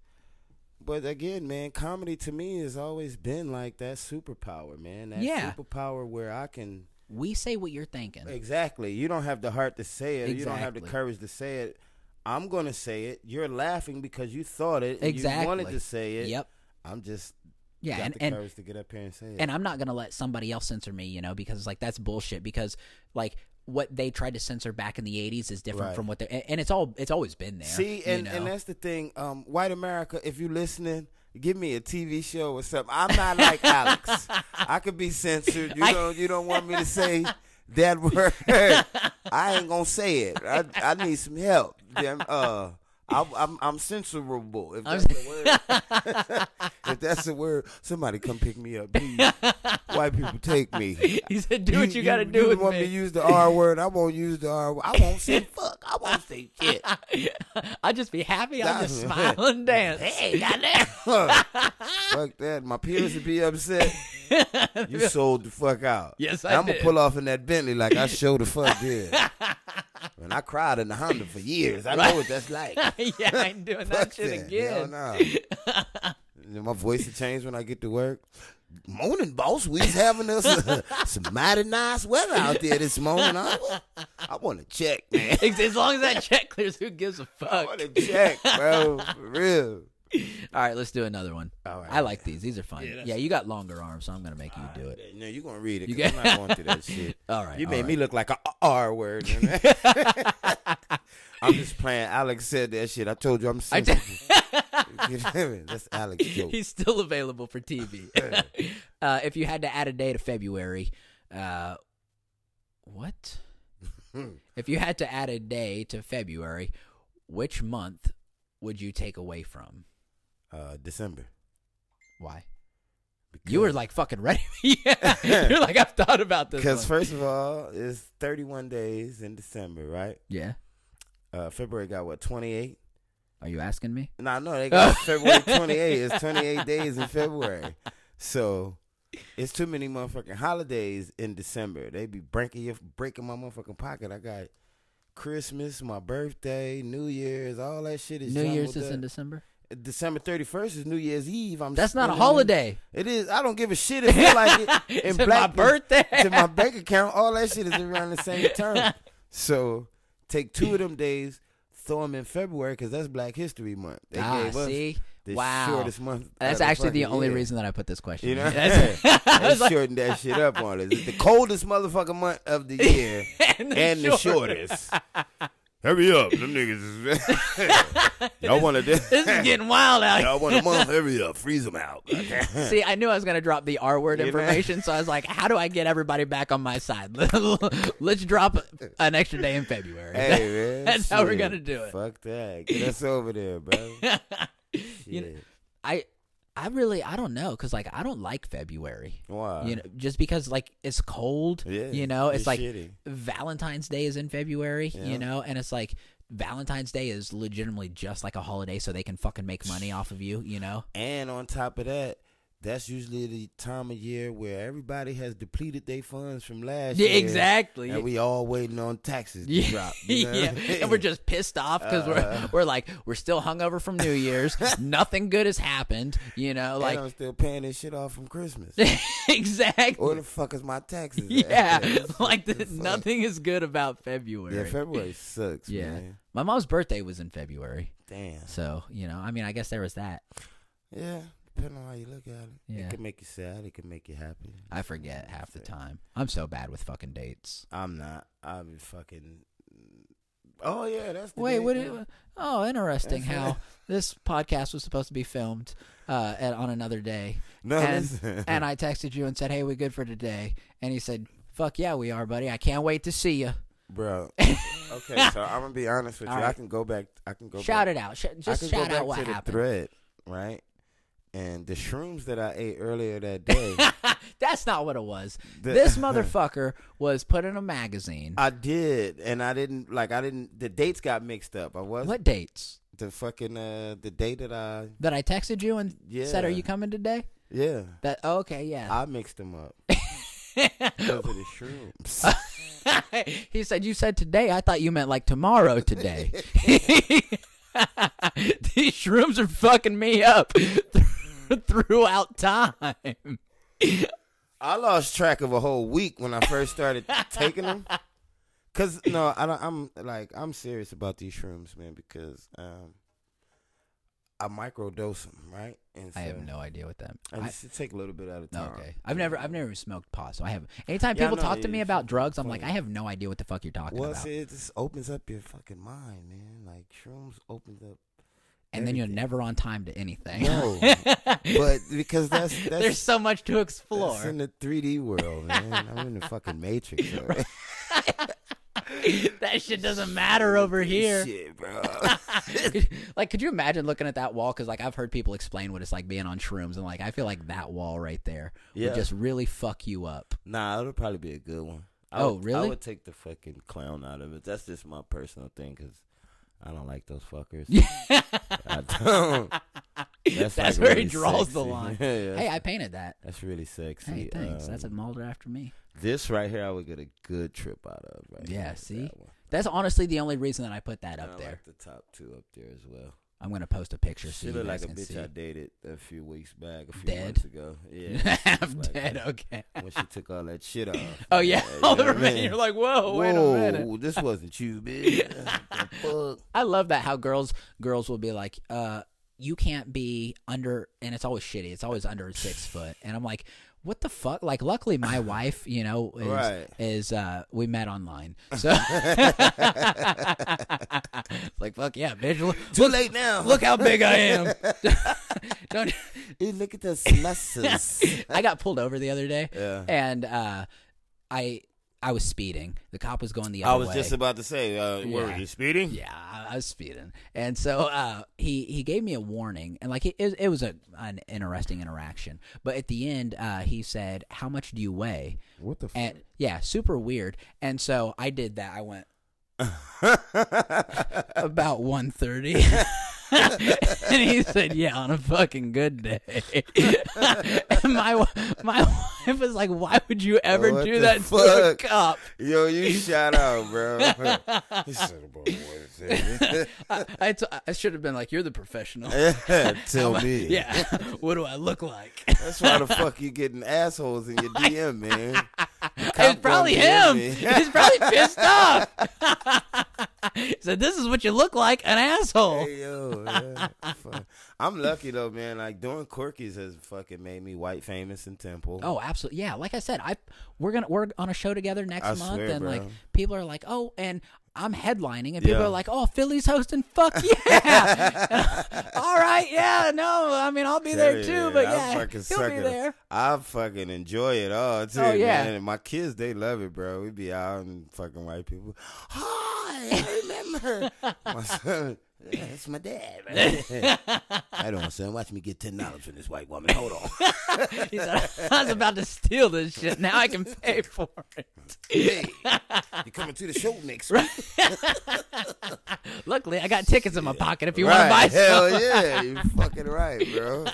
but again man comedy to me has always been like that superpower man that Yeah. superpower where i can We say what you're thinking. exactly you don't have the heart to say it you don't have the courage to say it i'm gonna say it you're laughing because you thought it and you wanted to say it Yep. i'm just Yeah, got and, the and to get up here and say it and I'm not gonna let somebody else censor me, you know, because it's like that's bullshit. Because like what they tried to censor back in the '80s is different Right. from what they and, and it's all it's always been there. See, you and, know? and that's the thing. Um, White America, if you're listening, give me a TV show or something. I'm not like Alex. I could be censored. You don't. You don't want me to say that word. I ain't gonna say it. I, I need some help. Uh, I, I'm I'm censorable. If that's the word. if that's the word, somebody come pick me up, please. White people take me. he said, "Do what you, gotta do you with want me." to use the R word? I won't use the R word. I won't say fuck. I won't say shit. I'll just be happy. I'll just smile and dance. Hey, goddamn. fuck that. My peers would be upset. You sold the fuck out. Yes, I I'm gonna pull off in that Bentley like I sure the fuck did. And I cried in the Honda for years. I know what that's like. yeah, I ain't doing that shit that. again. Hell no. My voice will change when I get to work. Morning, boss. We's having us some mighty nice weather out there this morning. I, I want to check, man. as long as that check clears, who gives a fuck? want to check, bro. For real. All right, let's do another one. All right. I like these. These are fun. Yeah, you got longer arms, so I'm gonna make you do it. No, you're gonna read it. You 'cause I'm not going through that shit. All right, You all made right. me look like a R word. I'm just playing. Alex said that shit. I told you I'm I sensitive. You feel me? That's Alex joke. He's still available for TV. uh, if you had to add a day to February, uh, what? if you had to add a day to February, which month would you take away from? Uh, December. Why? You were like fucking ready. yeah, you're like I've thought about this. because first of all, it's 31 days in December, right? yeah, Uh, February got what 28. are you asking me? No, no, they got February 28. It's 28 days in February. So it's too many motherfucking holidays in December. They be breaking your breaking my motherfucking pocket. I got Christmas, my birthday, New Year's, all that shit is New Year's is in December. December 31st is New Year's Eve. I'm That's not a holiday. It is. I don't give a shit. if feel like it. It's in in my black birthday. to my bank account. All that shit is around the same term. So take two of them days, throw them in February because that's Black History Month. They ah, see, wow. shortest month. That's actually the fucking only year. reason that I put this question. You know, That's- was like- shortened that shit up on us. It's the coldest motherfucking month of the year and and the shortest. Hurry up, them niggas. Is, y'all want to? this is getting wild out here. Y'all want a month? Hurry up, freeze them out. See, I knew I was going to drop the R word know? information, so I was like, how do I get everybody back on my side? Let's drop an extra day in February. Hey man, That's how we're gonna do it. Fuck that. Get us over there, bro. You know, Shit. I I really I don't know cuz like I don't like February. Why? You know, just because like it's cold, Yeah, you know, it's it's like shitty. Valentine's Day is in February, Yeah. you know, and it's like Valentine's Day is legitimately just like a holiday so they can fucking make money off of you, you know. And on top of that, that's usually the time of year where everybody has depleted their funds from last Yeah, year. exactly. And we all waiting on taxes to Yeah, drop. You know? yeah. and we're just pissed off because Uh. we're we're like we're still hungover from New Year's. Nothing good has happened, you know. Like I'm still paying this shit off from Christmas. exactly. Where the fuck is my taxes? Yeah, It's- like the nothing is good about February. Yeah, February sucks, Yeah. man. My mom's birthday was in February, Damn. so you know. I mean, I guess there was that. Yeah, depending on how you look at it. Yeah. It can make you sad. It can make you happy. I forget half the time. I'm so bad with fucking dates. I'm not. I'll be fucking. Oh yeah, that's the Wait, what? It, oh, interesting. That's- How this podcast was supposed to be filmed uh, at, on another day, No, and and I texted you and said, "Hey, we good for today?" And he said, "Fuck yeah, we are, buddy. I can't wait to see you." bro. Okay, so I'm gonna be honest with you. All I can go back. I can go. Shout back, it out. Sh- just shout out what to the thread, right? And the shrooms that I ate earlier that day, That's not what it was. The- this motherfucker was put in a magazine. I did, and I didn't like. I didn't. The dates got mixed up. I was what dates? the fucking uh the day that I That I texted you and said, "Are you coming today?" yeah That oh, okay, yeah. I mixed them up because of the shrooms. he said, "You said today. I thought you meant like tomorrow. Today." These shrooms are fucking me up throughout time. I lost track of a whole week when I first started taking them. Cause no, I don't, I'm like I'm serious about these shrooms, man. Because um, I microdose them, right? And I have no idea what that. I I, take a little bit a no, time. okay, I've never, I've never smoked pot, so I have. Anytime Yeah, people know, talk to me about drugs, I'm like. I have no idea what the fuck you're talking Well, about. see, it just opens up your fucking mind, man. Like shrooms opens up. And then you're never on time to anything. No, but because that's that's There's so much to explore. That's in the 3D world, man. I'm in the fucking Matrix. already. that shit doesn't matter over here. Shit, bro. like, could you imagine looking at that wall? Because like I've heard people explain what it's like being on shrooms, and like I feel like that wall right there Yeah. would just really fuck you up. nah, it'll probably be a good one. I Oh, would, really? I would take the fucking clown out of it. That's just my personal thing because I don't like those fuckers. I don't. That's, That's like where really he draws the line. yeah, hey, I painted that. that's really sexy. Hey, thanks. That's a Um, molder after me. this right here, I would get a good trip out of. Right Yeah, see? that. That's honestly the only reason that I put that And up I there. like the top two up there as well. I'm gonna post a picture so She you look guys like a bitch see. I dated a few weeks back, a few Dead? months ago. Yeah, Half like dead. that. Okay. when she took all that shit off. Oh yeah. All know of what a I minute, mean? you're like, whoa, wait a minute. This wasn't you, bitch. The fuck? I love that how girls girls will be like, uh, you can't be under, and it's always shitty. It's always under six foot, and I'm like, what the fuck? Like, luckily my wife, you know, is, Right. is uh, we met online, so like, fuck yeah, bitch. Look, Too late now. look how big I am. Don't. Look at those muscles. I got pulled over the other day, Yeah. and uh, I I was speeding. The cop was going the other way. I was way. just about to say, uh, Yeah. were you speeding? Yeah, I, I was speeding, and so uh, he he gave me a warning, and like it, it, it was a an interesting interaction. But at the end, uh, he said, "How much do you weigh?" What the fuck? And yeah, super weird. And so I did that. I went about one thirty. and he said, "Yeah, on a fucking good day." and my my wife was like, "Why would you ever What do that to a fuck? cop?" Yo, you shout out, bro. He said about? I, I, t- I should have been like, "You're the professional." Yeah, Tell me. Yeah. what do I look like? That's why the fuck you getting assholes in your DM, man. It's probably him. He's probably pissed off. he said, "This is what you look like, an asshole." Hey yo, yeah. I'm lucky though, man. Like doing Corky's has fucking made me white famous in Temple. Oh, absolutely. Yeah, like I said, I we're gonna we're on a show together next I month, swear, and like people are like, "Oh," and I'm headlining, and people Yeah. are like, "Oh, Philly's hosting. Fuck yeah! All right, yeah. No, I mean I'll be there you, too, but I yeah, fucking he'll be there." I fucking enjoy it all oh, too, Oh, yeah. man. And my kids, they love it, bro. We be out and fucking white people. Hi, I remember my son. Yeah, that's my dad. Man. I don't, son. Watch me get ten dollars from this white woman. Hold on. He said, "I was about to steal this shit. Now I can pay for it." hey, you coming to the show next week? Luckily, I got tickets in my pocket if you want to buy right? Hell some. yeah, you fucking right, bro.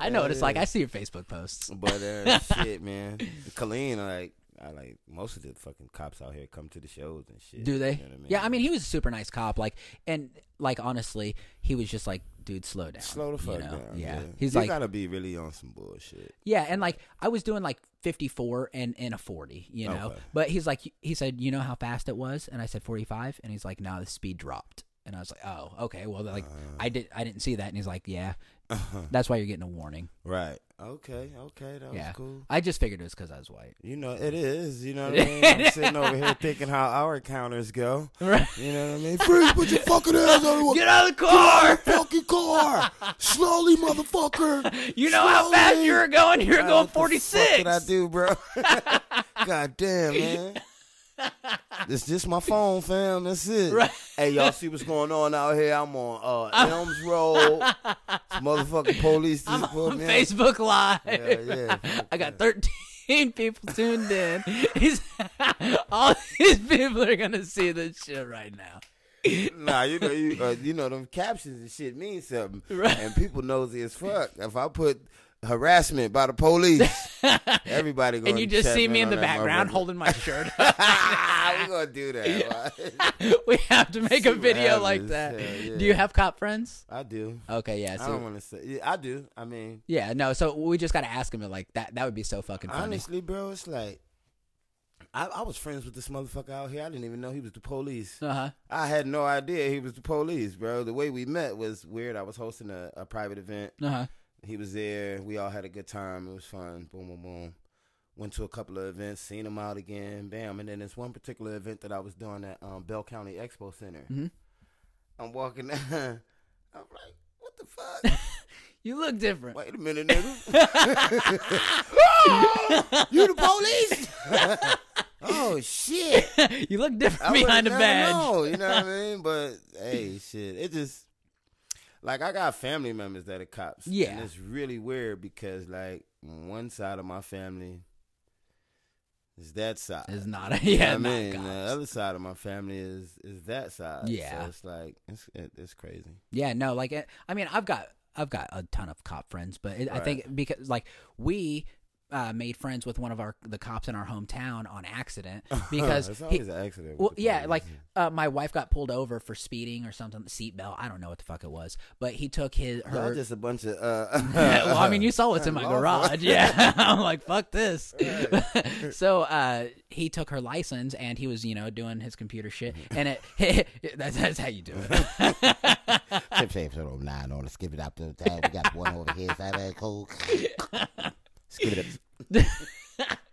I know what it's like. I see your Facebook posts. But uh, shit, man, Colleen, like, I like most of the fucking cops out here come to the shows and shit. Do they? You know I mean? Yeah, I mean, he was a super nice cop. Like, and like honestly, he was just like, dude, slow down. slow the fuck you know? down. Yeah, Yeah, he's you like, gotta be really on some bullshit. yeah, and like I was doing like 54 and and a 40, you know. Okay. But he's like, he said, you know how fast it was, and I said 45, and he's like, no, the speed dropped, and I was like, oh, okay, well, like Uh. I did, I didn't see that, and he's like, yeah, Uh-huh. that's why you're getting a warning. Right. Okay. Okay. That Yeah. was cool. I just figured it was because I was white. You know, it is. You know what I mean? I'm sitting over here thinking how our counters go. Right. You know what I mean? Freeze, put your fucking hands on the car. Get out of the car! fucking car. Slowly, motherfucker. You know how fast you were going? You were God, going what the fuck 46. Did I do, bro? God damn, man. It's just my phone, fam. That's it. Right. Hey, y'all see what's going on out here? I'm on uh, Elms Road. Motherfucking police just I'm on me Facebook Live. Yeah, yeah. I got 13 people tuned in. All these people are gonna see this shit right now. nah, you know, you uh, you know, them captions and shit mean something, Right. and people nosy as fuck. If I put harassment by the police, everybody gonna and you just see me in in the background holding my shirt. we gonna do that. we have to make See a video like that. Yeah. do you have cop friends? I do. Okay, yeah. I don't want to say. Yeah, I do. I mean, yeah, no. So we just got to ask him like that. That would be so fucking funny. honestly, bro, it's like I, I was friends with this motherfucker out here. I didn't even know he was the police. Uh huh. I had no idea he was the police, bro. The way we met was weird. I was hosting a, a private event. Uh huh. He was there. We all had a good time. It was fun. Boom, boom, boom. Went to a couple of events, seen him out again. Bam. And then this one particular event that I was doing at um, Bell County Expo Center. Mhm. I'm walking down. I'm like, what the fuck? You look different. Wait a minute, nigga. you the police? oh shit! you look different I behind the badge. known, you know what I mean? But hey, shit, it just like I got family members that are cops. Yeah. and it's really weird because like one side of my family is that side. It's not a You know yeah. what not I mean, cops. the other side of my family is is that side. Yeah. so it's like it's it, it's crazy. Yeah, no, like I mean, I've got I've got a ton of cop friends, but it, I think because like we uh, made friends with one of our the cops in our hometown on accident because it's he- always an accident. well, yeah, police. like uh, my wife got pulled over for speeding or something, the seatbelt. I don't know what the fuck it was, but he took his Y'all her. just a bunch of uh. well, I mean, you saw what's in my garage. Yeah, I'm like, fuck this. so uh, he took her license and he was, you know, doing his computer shit, and it that's, that's how you do it. Chip Shape Show 09 on the skip it up to the time. We got one over here. Is that that cool? Skip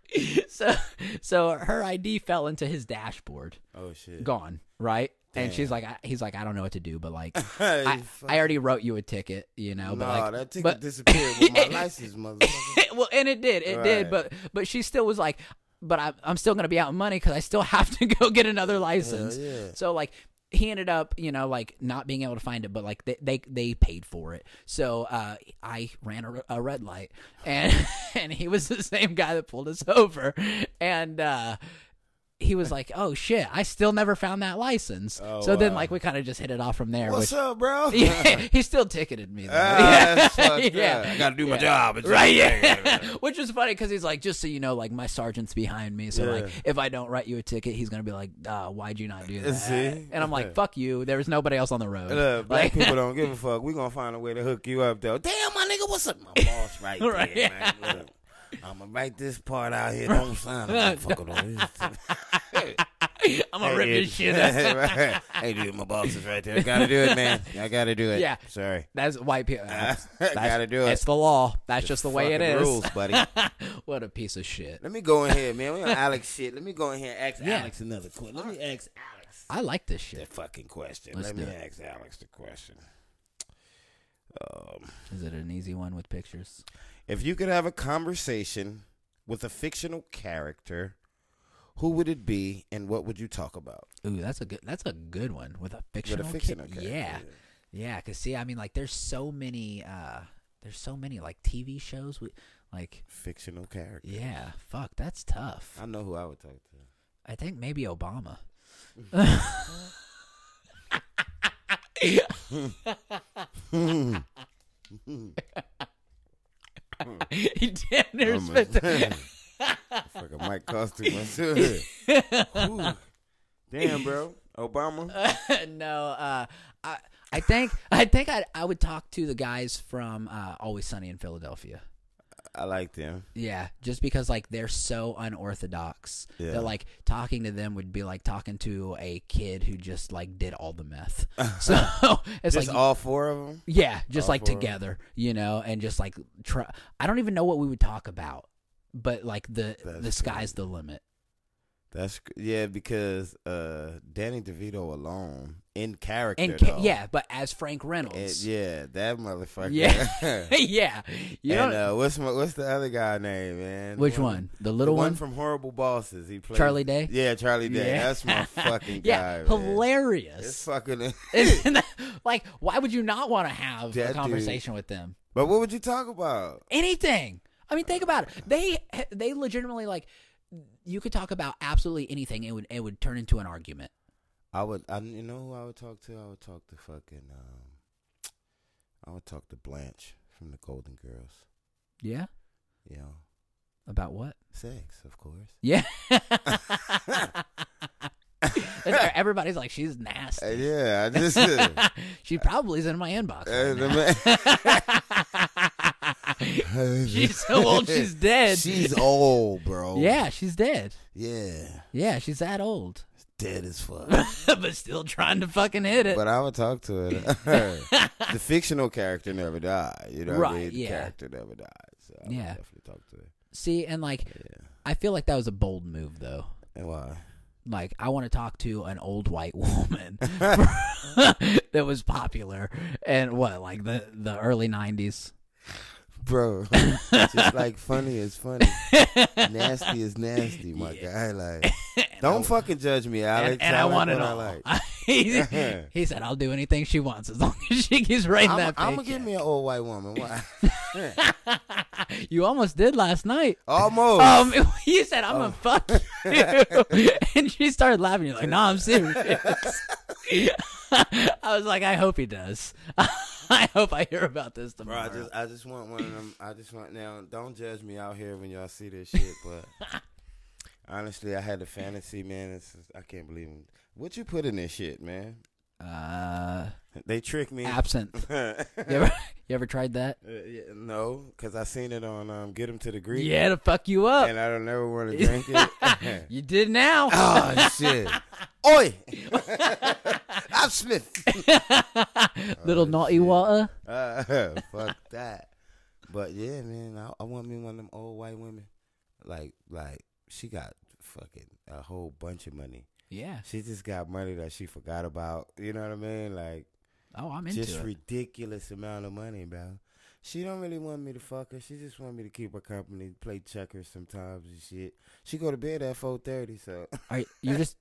it so so her ID fell into his dashboard, Oh shit. gone, right? And she's like, I, he's like, I don't know what to do, but like, I, I already wrote you a ticket, you know. no, but like, that ticket but- disappeared with my license, motherfucker. well, and it did, it did, but but she still was like, but I, I'm still gonna be out money because I still have to go get another license. yeah. So like. He ended up, you know, like not being able to find it, but like they they, they paid for it. So uh, I ran a, a red light, and and he was the same guy that pulled us over, and uh, he was like, "Oh shit, I still never found that license." Oh, so then, wow. like, we kind of just hit it off from there. What's which, up, bro? yeah, he still ticketed me. Though. Ah, that's yeah. I gotta do my Yeah. job. It's Right, yeah. Which is funny because he's like, just so you know, like my sergeant's behind me, so like if I don't write you a ticket, he's gonna be like, uh, "Why'd you not do that?" See? And I'm like, "Fuck you." There was nobody else on the road. Look, black Like- people don't give a fuck. We gonna find a way to hook you up though. Damn, my nigga, what's up? My boss right there, Right, man. Look, I'm gonna write this part out here. Don't sign a motherfucker on I'm gonna rip this shit up. right. Hey, dude, my boss is right there. Gotta do it, man. I gotta do it. Yeah. Sorry. That's white people. That's, Gotta do it. It's the law. That's just the way it is. Rules, buddy. what a piece of shit. Let me go in here, man. We on Alex shit. Let me go in here and ask Yeah. Alex another question. Let me ask Alex I like this shit. the fucking question. Let's Let me it. ask Alex the question. Um, Is it an easy one with pictures? If you could have a conversation with a fictional character, who would it be, and what would you talk about? Ooh, that's a good. That's a good one with a With fictional. a ki- fictional character. Yeah, yeah. Cause see, I mean, like, there's so many. uh There's so many like TV shows. with like. Fictional characters. Yeah, fuck, that's tough. I know who I would talk to. I think maybe Obama. he damn near I'm the- a- Fucking Mike costume. Ooh. Damn, bro. Obama. no, uh, I I think I think I I would talk to the guys from uh, Always Sunny in Philadelphia. I like them. Yeah, just because like they're so unorthodox Yeah. that like talking to them would be like talking to a kid who just like did all the meth. So it's Just like all four of them. yeah, just all like four of 'em. together, you know, and just like try. I don't even know what we would talk about, but like the That's the sky's the limit. That's yeah, because uh Danny DeVito alone in character. And ca- yeah, but as Frank it- Reynolds, yeah, that motherfucker. Yeah. yeah, you and uh, what's my, what's the other guy name, man? which The one? The The little one one, from Horrible Bosses. He played Charlie Day. Yeah, Charlie Day. Yeah. That's my fucking yeah, guy. hilarious. It's fucking. That- like, why would you not want to have That a dude- conversation with them? but what would you talk about? Anything. I mean, think about it. They they legitimately like you could talk about absolutely anything. It would it would turn into an argument. I would. I you know who I would talk to? I would talk to fucking. Um, I would talk to Blanche from the Golden Girls. Yeah. You know, About what? sex, of course. Yeah. Everybody's like, she's nasty. Uh, yeah, I just. uh, she probably is in my inbox. right now. she's so old, she's dead. She's old, bro. yeah, she's dead. Yeah. Yeah, she's that old, Dead as fuck. but still trying to fucking hit it. but I would talk to it. the fictional character never died. You know what I Right, mean? The yeah. character never died. So I Yeah. definitely talk to her. See, and like, Yeah. I feel like that was a bold move, though. And why? Like, I want to talk to an old white woman that was popular and what, like the the early '90s. Bro, just like funny is funny, nasty is nasty, my guy. Like, don't fucking judge me, Alex. and, and I, like want it what I like. he, he said, "I'll do anything she wants as long as she keeps writing I'm, that." I'm gonna paycheck." give me an old white woman. Why? you almost did last night. Almost. Um, you said I'm Oh. gonna fuck you, and she started laughing. You're like, "No, I'm serious." I was like, "I hope he does. I hope I hear about this Bro, tomorrow." I just, I just want one of them. I just want now. Don't judge me out here when y'all see this shit, but honestly, I had a fantasy, man. It's, I can't believe it. What you put in this shit, man? Uh, They tricked me. absinthe. Uh, You ever, you ever tried that? yeah, no, because I seen it on um, Get Him to the Greek. Yeah, to fuck you up. and I don't ever want to drink it. You did now. oh shit! Oi! I'm Smith. Little naughty water. Uh, fuck that. But yeah, man, I, I want me one of them old white women. Like, like she got fucking a whole bunch of money. Yeah. She just got money that she forgot about. You know what I mean? Like, Oh, I'm into just it. ridiculous amount of money, bro. She don't really want me to fuck her. She just want me to keep her company, play checkers sometimes and shit. She go to bed at four thirty, so All right, you just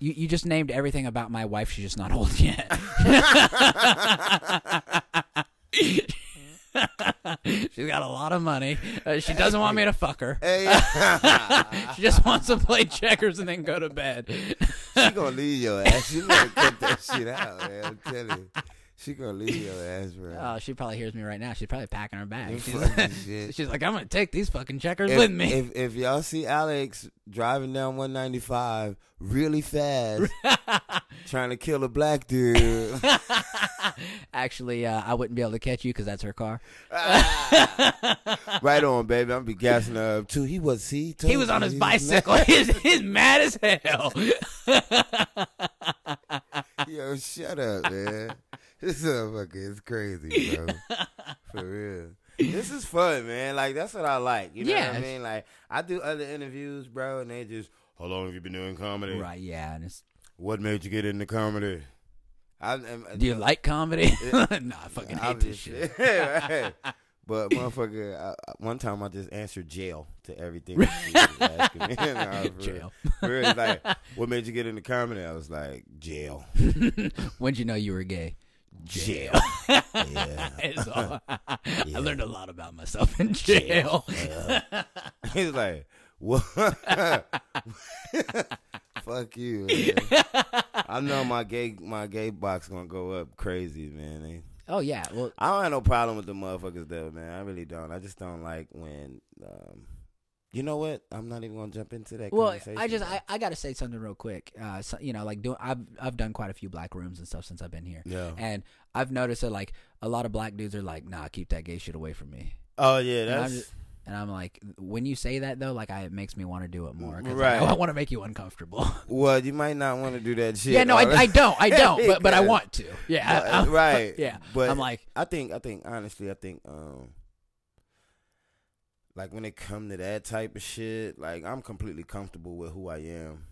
you, you just named everything about my wife. She's just not old yet. She's got a lot of money. Uh, she doesn't want me to fuck her. She just wants to play checkers and then go to bed. she gonna leave your ass. She gonna cut that shit out, man. I'm telling you. She gonna leave your ass, bro. Oh, she probably hears me right now. She's probably packing her bag. She's, shit. she's like, I'm gonna take these fucking checkers if, with me. If, if y'all see Alex driving down 195 really fast, trying to kill a black dude, Actually, uh, I wouldn't be able to catch you because that's her car. right on, baby. I'm gonna be gassing her up too. He was he. He was on his bicycle. He's, he's mad as hell. Yo, shut up, man. This motherfucker is crazy, bro. For real. This is fun, man. Like that's what I like. You know Yeah. what I mean? Like I do other interviews, bro, and they just, how long have you been doing comedy? right? Yeah. And it's, What made you get into comedy? I, I'm, do you like comedy? no, I fucking hate this shit. right. But motherfucker, I, I- one time I just answered jail to everything. that she was asking me. Nah, for real. Jail. For real, like, what made you get into comedy? I was like, jail. When'd you know you were gay? Jail. Jail. yeah. All- I learned a lot about myself in jail. He's like, what? Fuck you. Man. I know my gay my gay box gonna go up crazy, man. They- Oh yeah. Well, I don't have no problem with the motherfuckers though, man. I really don't. I just don't like when um you know what? I'm not even gonna jump into that well. I just. I, I got to say something real quick. Uh, so, you know, like doing I've I've done quite a few black rooms and stuff since I've been here, Yeah. and I've noticed that like a lot of black dudes are like, nah, keep that gay shit away from me. Oh yeah, And I'm, that's just, and I'm like, when you say that though, like, I, it makes me want to do it more. Right. I, want to make you uncomfortable. well, you might not want to do that shit. yeah, no, I, I don't, I don't, but but I want to. Yeah, I- right. Yeah, But I'm like, I think I think honestly, I think um like when it come to that type of shit, like I'm completely comfortable with who I am,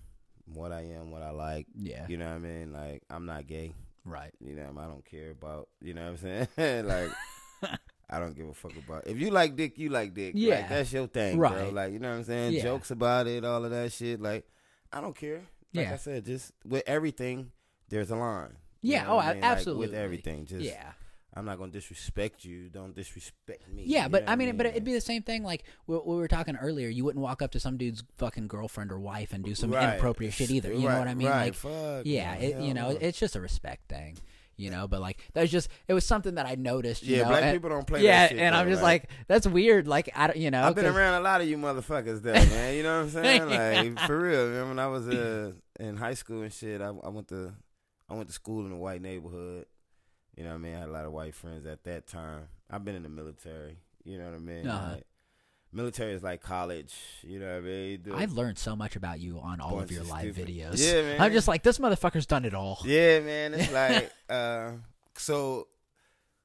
what I am, what I like. yeah, You know what I mean? Like I'm not gay. right. You know, I don't care about. You know what I'm saying? like I don't give a fuck about. If you like dick, you like dick. Yeah. like, that's your thing, bro. Right. Like you know what I'm saying? Yeah. Jokes about it, all of that shit. Like I don't care. Like Yeah. I said, just with everything, there's a line. You Yeah, know oh, I mean? Like, absolutely. with everything, just yeah, I'm not gonna disrespect you. Don't disrespect me. Yeah, You but I what mean, but it'd be the same thing. Like we, we were talking earlier, you wouldn't walk up to some dude's fucking girlfriend or wife and do some Right. inappropriate shit either. You know what I mean? right. Like, Fuck, yeah, no, it, you know, no. it's just a respect thing. You know, but like that was just it was something that I noticed. You Yeah, know, black and- people don't play that Yeah, shit, and I'm just like- like, that's weird. Like I don't, you know, I've been around a lot of you motherfuckers though, man. You know what I'm saying? Like for real. Man, when I was uh, in high school and shit, I, I went to I went to school in a white neighborhood. You know what I mean? I had a lot of white friends at that time. I've been in the military. You know what I mean? Uh-huh. Like, military is like college. You know what I mean? Do- I've learned so much about you on all of your live stupid- videos. Yeah, man. I'm just like this motherfucker's done it all. Yeah, man. It's like uh so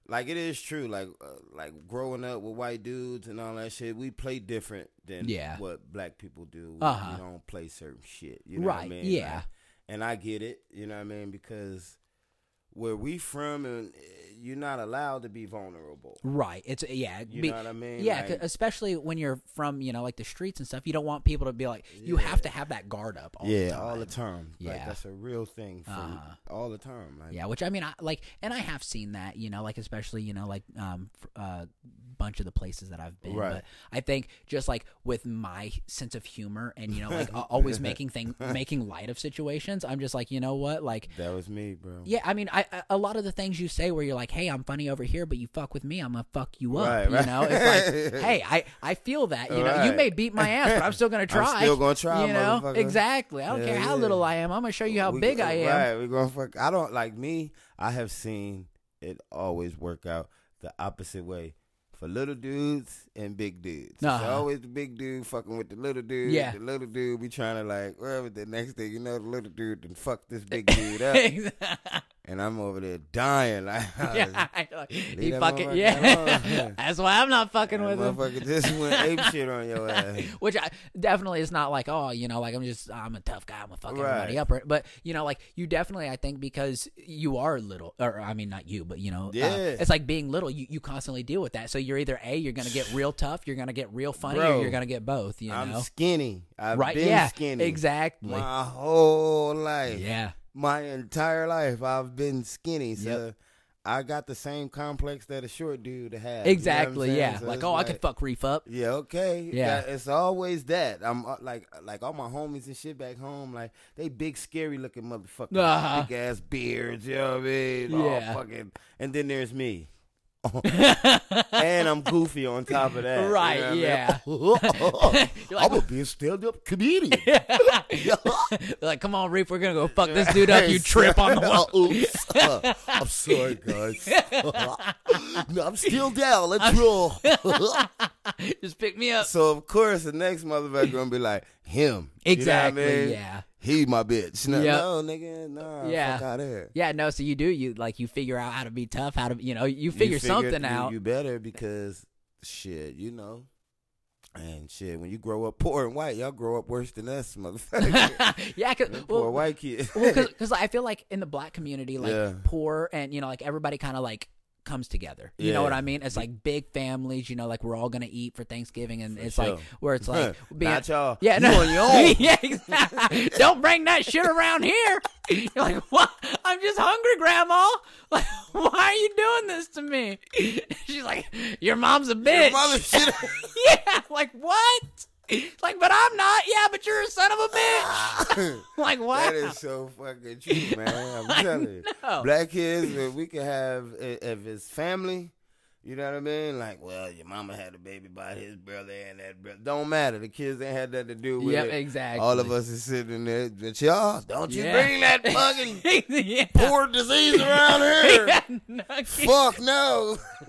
like it is true like uh, like growing up with white dudes and all that shit we play different than Yeah. what black people do Uh-huh. we don't play certain shit you know what I Right, mean? yeah. Like, and I get it you know what I mean because where we from and you're not allowed to be vulnerable Right. It's yeah. you be- know what I mean Yeah, Like, especially when you're from you know like the streets and stuff, you don't want people to be like you have to have that guard up. All the yeah time. all the time like Yeah. that's a real thing for Uh-huh. all the time like, Yeah, which I mean, I like, and I have seen that, you know, like especially, you know, like um, f- uh, bunch of the places that I've been. Right. But I think just like with my sense of humor and you know, like always making thing, making light of situations, I'm just like, you know what, like. that was me bro Yeah, I mean, I, I a lot of the things you say where you're like, "Hey, I'm funny over here, but you fuck with me, I'm gonna fuck you up." Right, you right. know, it's like, "Hey, I, I feel that." You know, you may beat my ass, but I'm still gonna try. still gonna try, You know, exactly. I don't Yeah, care how yeah. little I am. I'm gonna show you how We- big I am. Right, we're gonna fuck. I don't like me. I have seen it always work out the opposite way for little dudes and big dudes. It's Uh-huh. always the big dude fucking with the little dude. Yeah. the little dude be trying to like. Well, but the next thing you know, the little dude and fuck this big dude up, and I'm over there dying like. yeah, know. he fucking yeah. That's why I'm not fucking That with him. motherfucker just went ape shit on your ass. Which I definitely is not like, oh, you know, like I'm just I'm a tough guy, I'm gonna fuck everybody Right. up. Or, but you know, like you definitely, I think, because you are little, or I mean, not you, but you know, uh, Yeah. it's like being little. You you constantly deal with that. So you're either a, you're gonna get real tough, you're gonna get real funny, or you're gonna get both. You know I'm skinny. I've right? been yeah, skinny. exactly. My whole life. Yeah, my entire life I've been skinny, so Yep. I got the same complex that a short dude has. exactly. You know yeah. So like oh, I could fuck Reef up. Yeah, okay. Yeah. That- it's always that. I'm uh, like, like all my homies and shit back home, like they big, scary looking motherfuckers, Uh-huh. big ass beards. You know what I mean? Yeah. All fucking. And then there's me. and I'm goofy on top of that. you know Right, I mean? yeah. I'm like, gonna be a stand-up comedian. like, come on, Reef, we're gonna go fuck this dude up. You trip on the wall. Oops. Uh, I'm sorry, guys. no, I'm still down. Let's roll. Just pick me up. so of course the next motherfucker gonna be like him. Exactly. You know I mean? Yeah. He my bitch. No, Yep. no nigga. Nah. Yeah. Fuck out here. Yeah, no. So you do you like you figure out how to be tough, how to you know you figure You something you- out. You better because shit, you know. And shit, when you grow up poor and white, y'all grow up worse than us, motherfucker. yeah, cause, poor well, white kid. because I feel like in the black community, like Yeah. poor and you know like everybody kind of like comes together. You know what I mean? It's like big families. You know, like we're all gonna eat for Thanksgiving, and it's sure. like where it's like being- Not y'all. Yeah, You no, on your own. yeah, exactly. Don't bring that shit around here. You're like, what? I'm just hungry, Grandma. Like, why are you doing this to me? She's like, your mom's a bitch. Mother shit. yeah, like what? Like, but I'm not. Yeah, but you're a son of a bitch. like, wow. That is so fucking true, man. I'm telling you. know. Black kids, if we could have, eh, if it's family, you know what I mean? Like, well, your mama had a baby by his brother and that brother. Don't matter. The kids ain't had that to do with Yep, it. exactly. All of us is sitting there. But y'all, don't you Yeah. bring that fucking yeah. poor disease around here. No, Fuck no.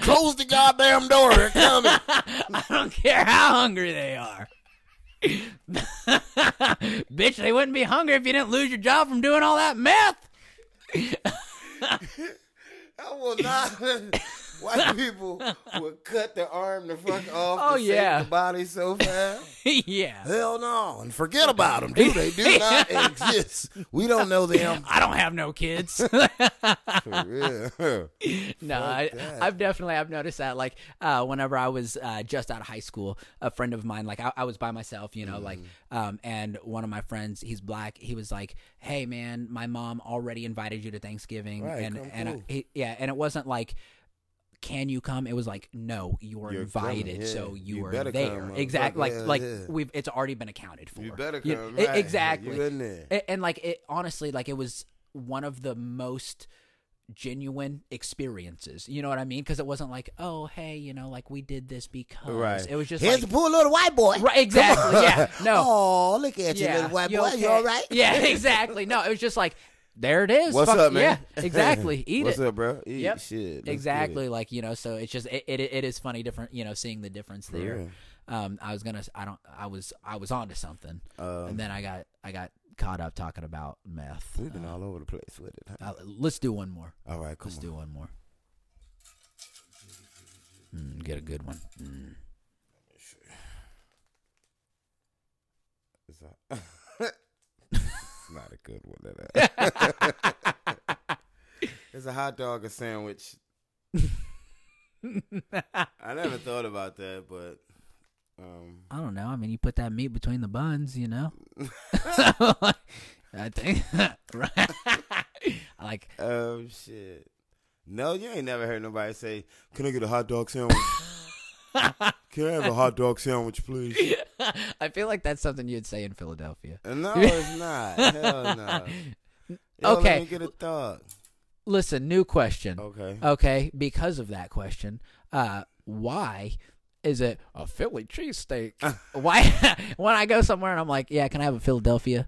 Close the goddamn door. They're coming. I don't care how hungry they are. Bitch, they wouldn't be hungry if you didn't lose your job from doing all that meth. I will not. white people would cut the arm the fuck off. Oh, to save yeah. the body so fast. yeah. Hell no, and forget about them, dude. They do not exist. We don't know them. I don't have no kids. For real. no, I, I've definitely I've noticed that. Like uh, whenever I was uh, just out of high school, a friend of mine, like I, I was by myself, you know, like, Mm. um, and one of my friends, he's black. He was like, "Hey, man, my mom already invited you to Thanksgiving, Right, and and I, cool. he, yeah, and it wasn't like." Can you come? It was like, no, you are You're invited, coming, yeah. so you, You are there. come, exactly, like motherfucker. like Yeah. we've it's already been accounted for. You better come. e- right. exactly. You in there. A- and like it honestly like it was one of the most genuine experiences you know what i mean because it wasn't like oh hey you know like we did this because Right. it was just Here's like the poor little white boy. right exactly yeah no Oh, look at you, yeah little white you boy. okay? You all right? yeah exactly no it was just like there it is What's Fuck- up, man? yeah exactly eat What's it up, bro? Eat Yep. shit. Exactly it. like you know so it's just it, it it is funny different you know seeing the difference there real. um i was gonna i don't i was i was on to something Um, and then i got i got caught up talking about meth We've been all over the place with it. huh? Uh, let's do one more All right, come Let's on. do one more. Mm, get a good one. Mm. A- it's not a good one. That it's a hot dog, a sandwich. I never thought about that, but um, I don't know. I mean, you put that meat between the buns, you know. I think. right. Like. oh shit. No, you ain't never heard nobody say, "Can I get a hot dog sandwich? Can I have a hot dog sandwich, please?" I feel like that's something you'd say in Philadelphia. No, it's not. Hell no. Yo, Okay. Let me get a thought. Listen, new question. Okay. Okay, because of that question, uh, why is it a Philly cheesesteak? why when I go somewhere and I'm like, yeah, can I have a Philadelphia?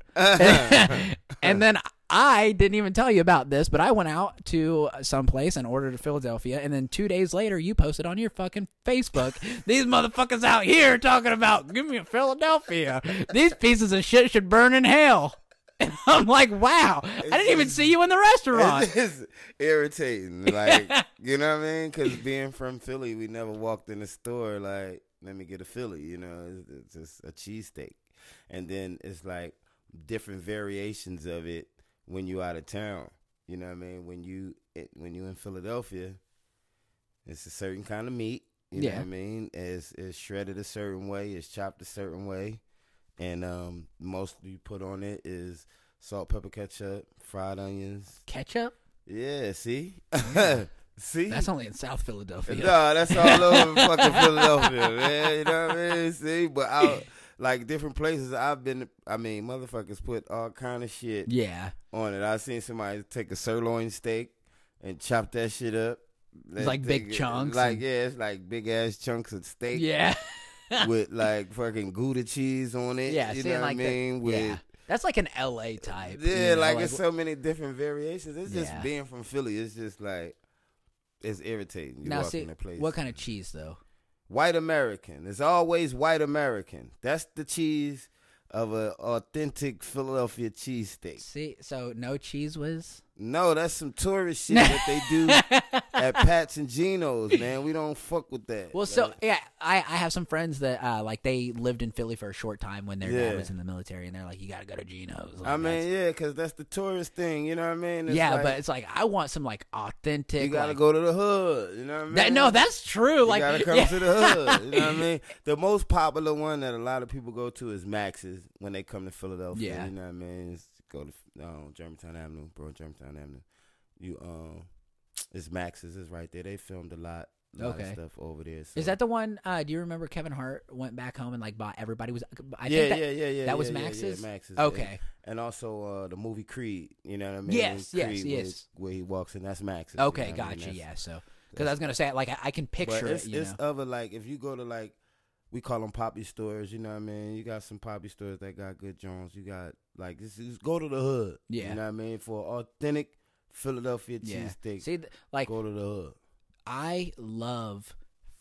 And then I didn't even tell you about this, but I went out to some place and ordered a Philadelphia, and then two days later, you posted on your fucking Facebook, "These motherfuckers out here talking about give me a Philadelphia. These pieces of shit should burn in hell." And I'm like, "Wow, I didn't even see you in the restaurant." It's irritating. Like, you know what I mean? Because being from Philly, we never walked in the store like, let me get a Philly, you know? It's, it's just a cheesesteak. And then it's like different variations of it when you out of town. You know what I mean? When you it, when you in Philadelphia, it's a certain kind of meat. You know what I mean? It's, it's shredded a certain way. It's chopped a certain way. And um, most you put on it is salt, pepper, ketchup, fried onions, Ketchup? yeah, see? see? That's only in South Philadelphia. No, that's all over fucking Philadelphia, man. You know what I mean? See? But out like different places I've been I mean, motherfuckers put all kind of shit Yeah. on it. I seen somebody take a sirloin steak and chop that shit up. It's like big chunks Like and- yeah, it's like big ass chunks of steak Yeah. with like fucking Gouda cheese on it. yeah. you know what like I mean? With yeah. That's like an LA type. you Yeah, know, like, it's so many different variations. It's just Yeah. being from Philly. It's just like it's irritating. You now walk see what kind of cheese though? White American? It's always white American. That's the cheese of an authentic Philadelphia cheesesteak. See, so no Cheez Whiz. No, that's some tourist shit that they do at Pat's and Geno's, man. We don't fuck with that. Well, so Like, yeah, I, I have some friends that uh, like they lived in Philly for a short time when their Yeah. dad was in the military, and they're like, "You got to go to Geno's." Like, I mean, yeah, because that's the tourist thing. You know what I mean? It's yeah, like, but it's like I want some like authentic. you gotta go to the hood. You know what I mean? That, no, that's true. You like gotta come yeah. to the hood. You know what I mean? The most popular one that a lot of people go to is Max's when they come to Philadelphia. Yeah. You know what I mean? It's go to um, Germantown Avenue, bro, Germantown Avenue. You um, it's Max's. It's right there. They filmed a lot, lot Okay. of stuff over there. So. Is that the one? Uh, do you remember Kevin Hart went back home and like bought everybody was? I yeah, think that, yeah, yeah, yeah. that was yeah, yeah, Max's? Yeah, Max's. Okay. And also uh, the movie Creed. You know what I mean? Yes, yes, Creed, yes. Where, where he walks in, that's Max's. Okay, you know what I mean? gotcha. Yeah, so because I was gonna say like I, I can picture it's, it. You it's know, other like if you go to like we call them poppy stores, you know what I mean? You got some poppy stores that got good jawns. You got like this is go to the hood. Yeah. You know what I mean? For authentic Philadelphia yeah. cheesesteak. See, like go to the hood. I love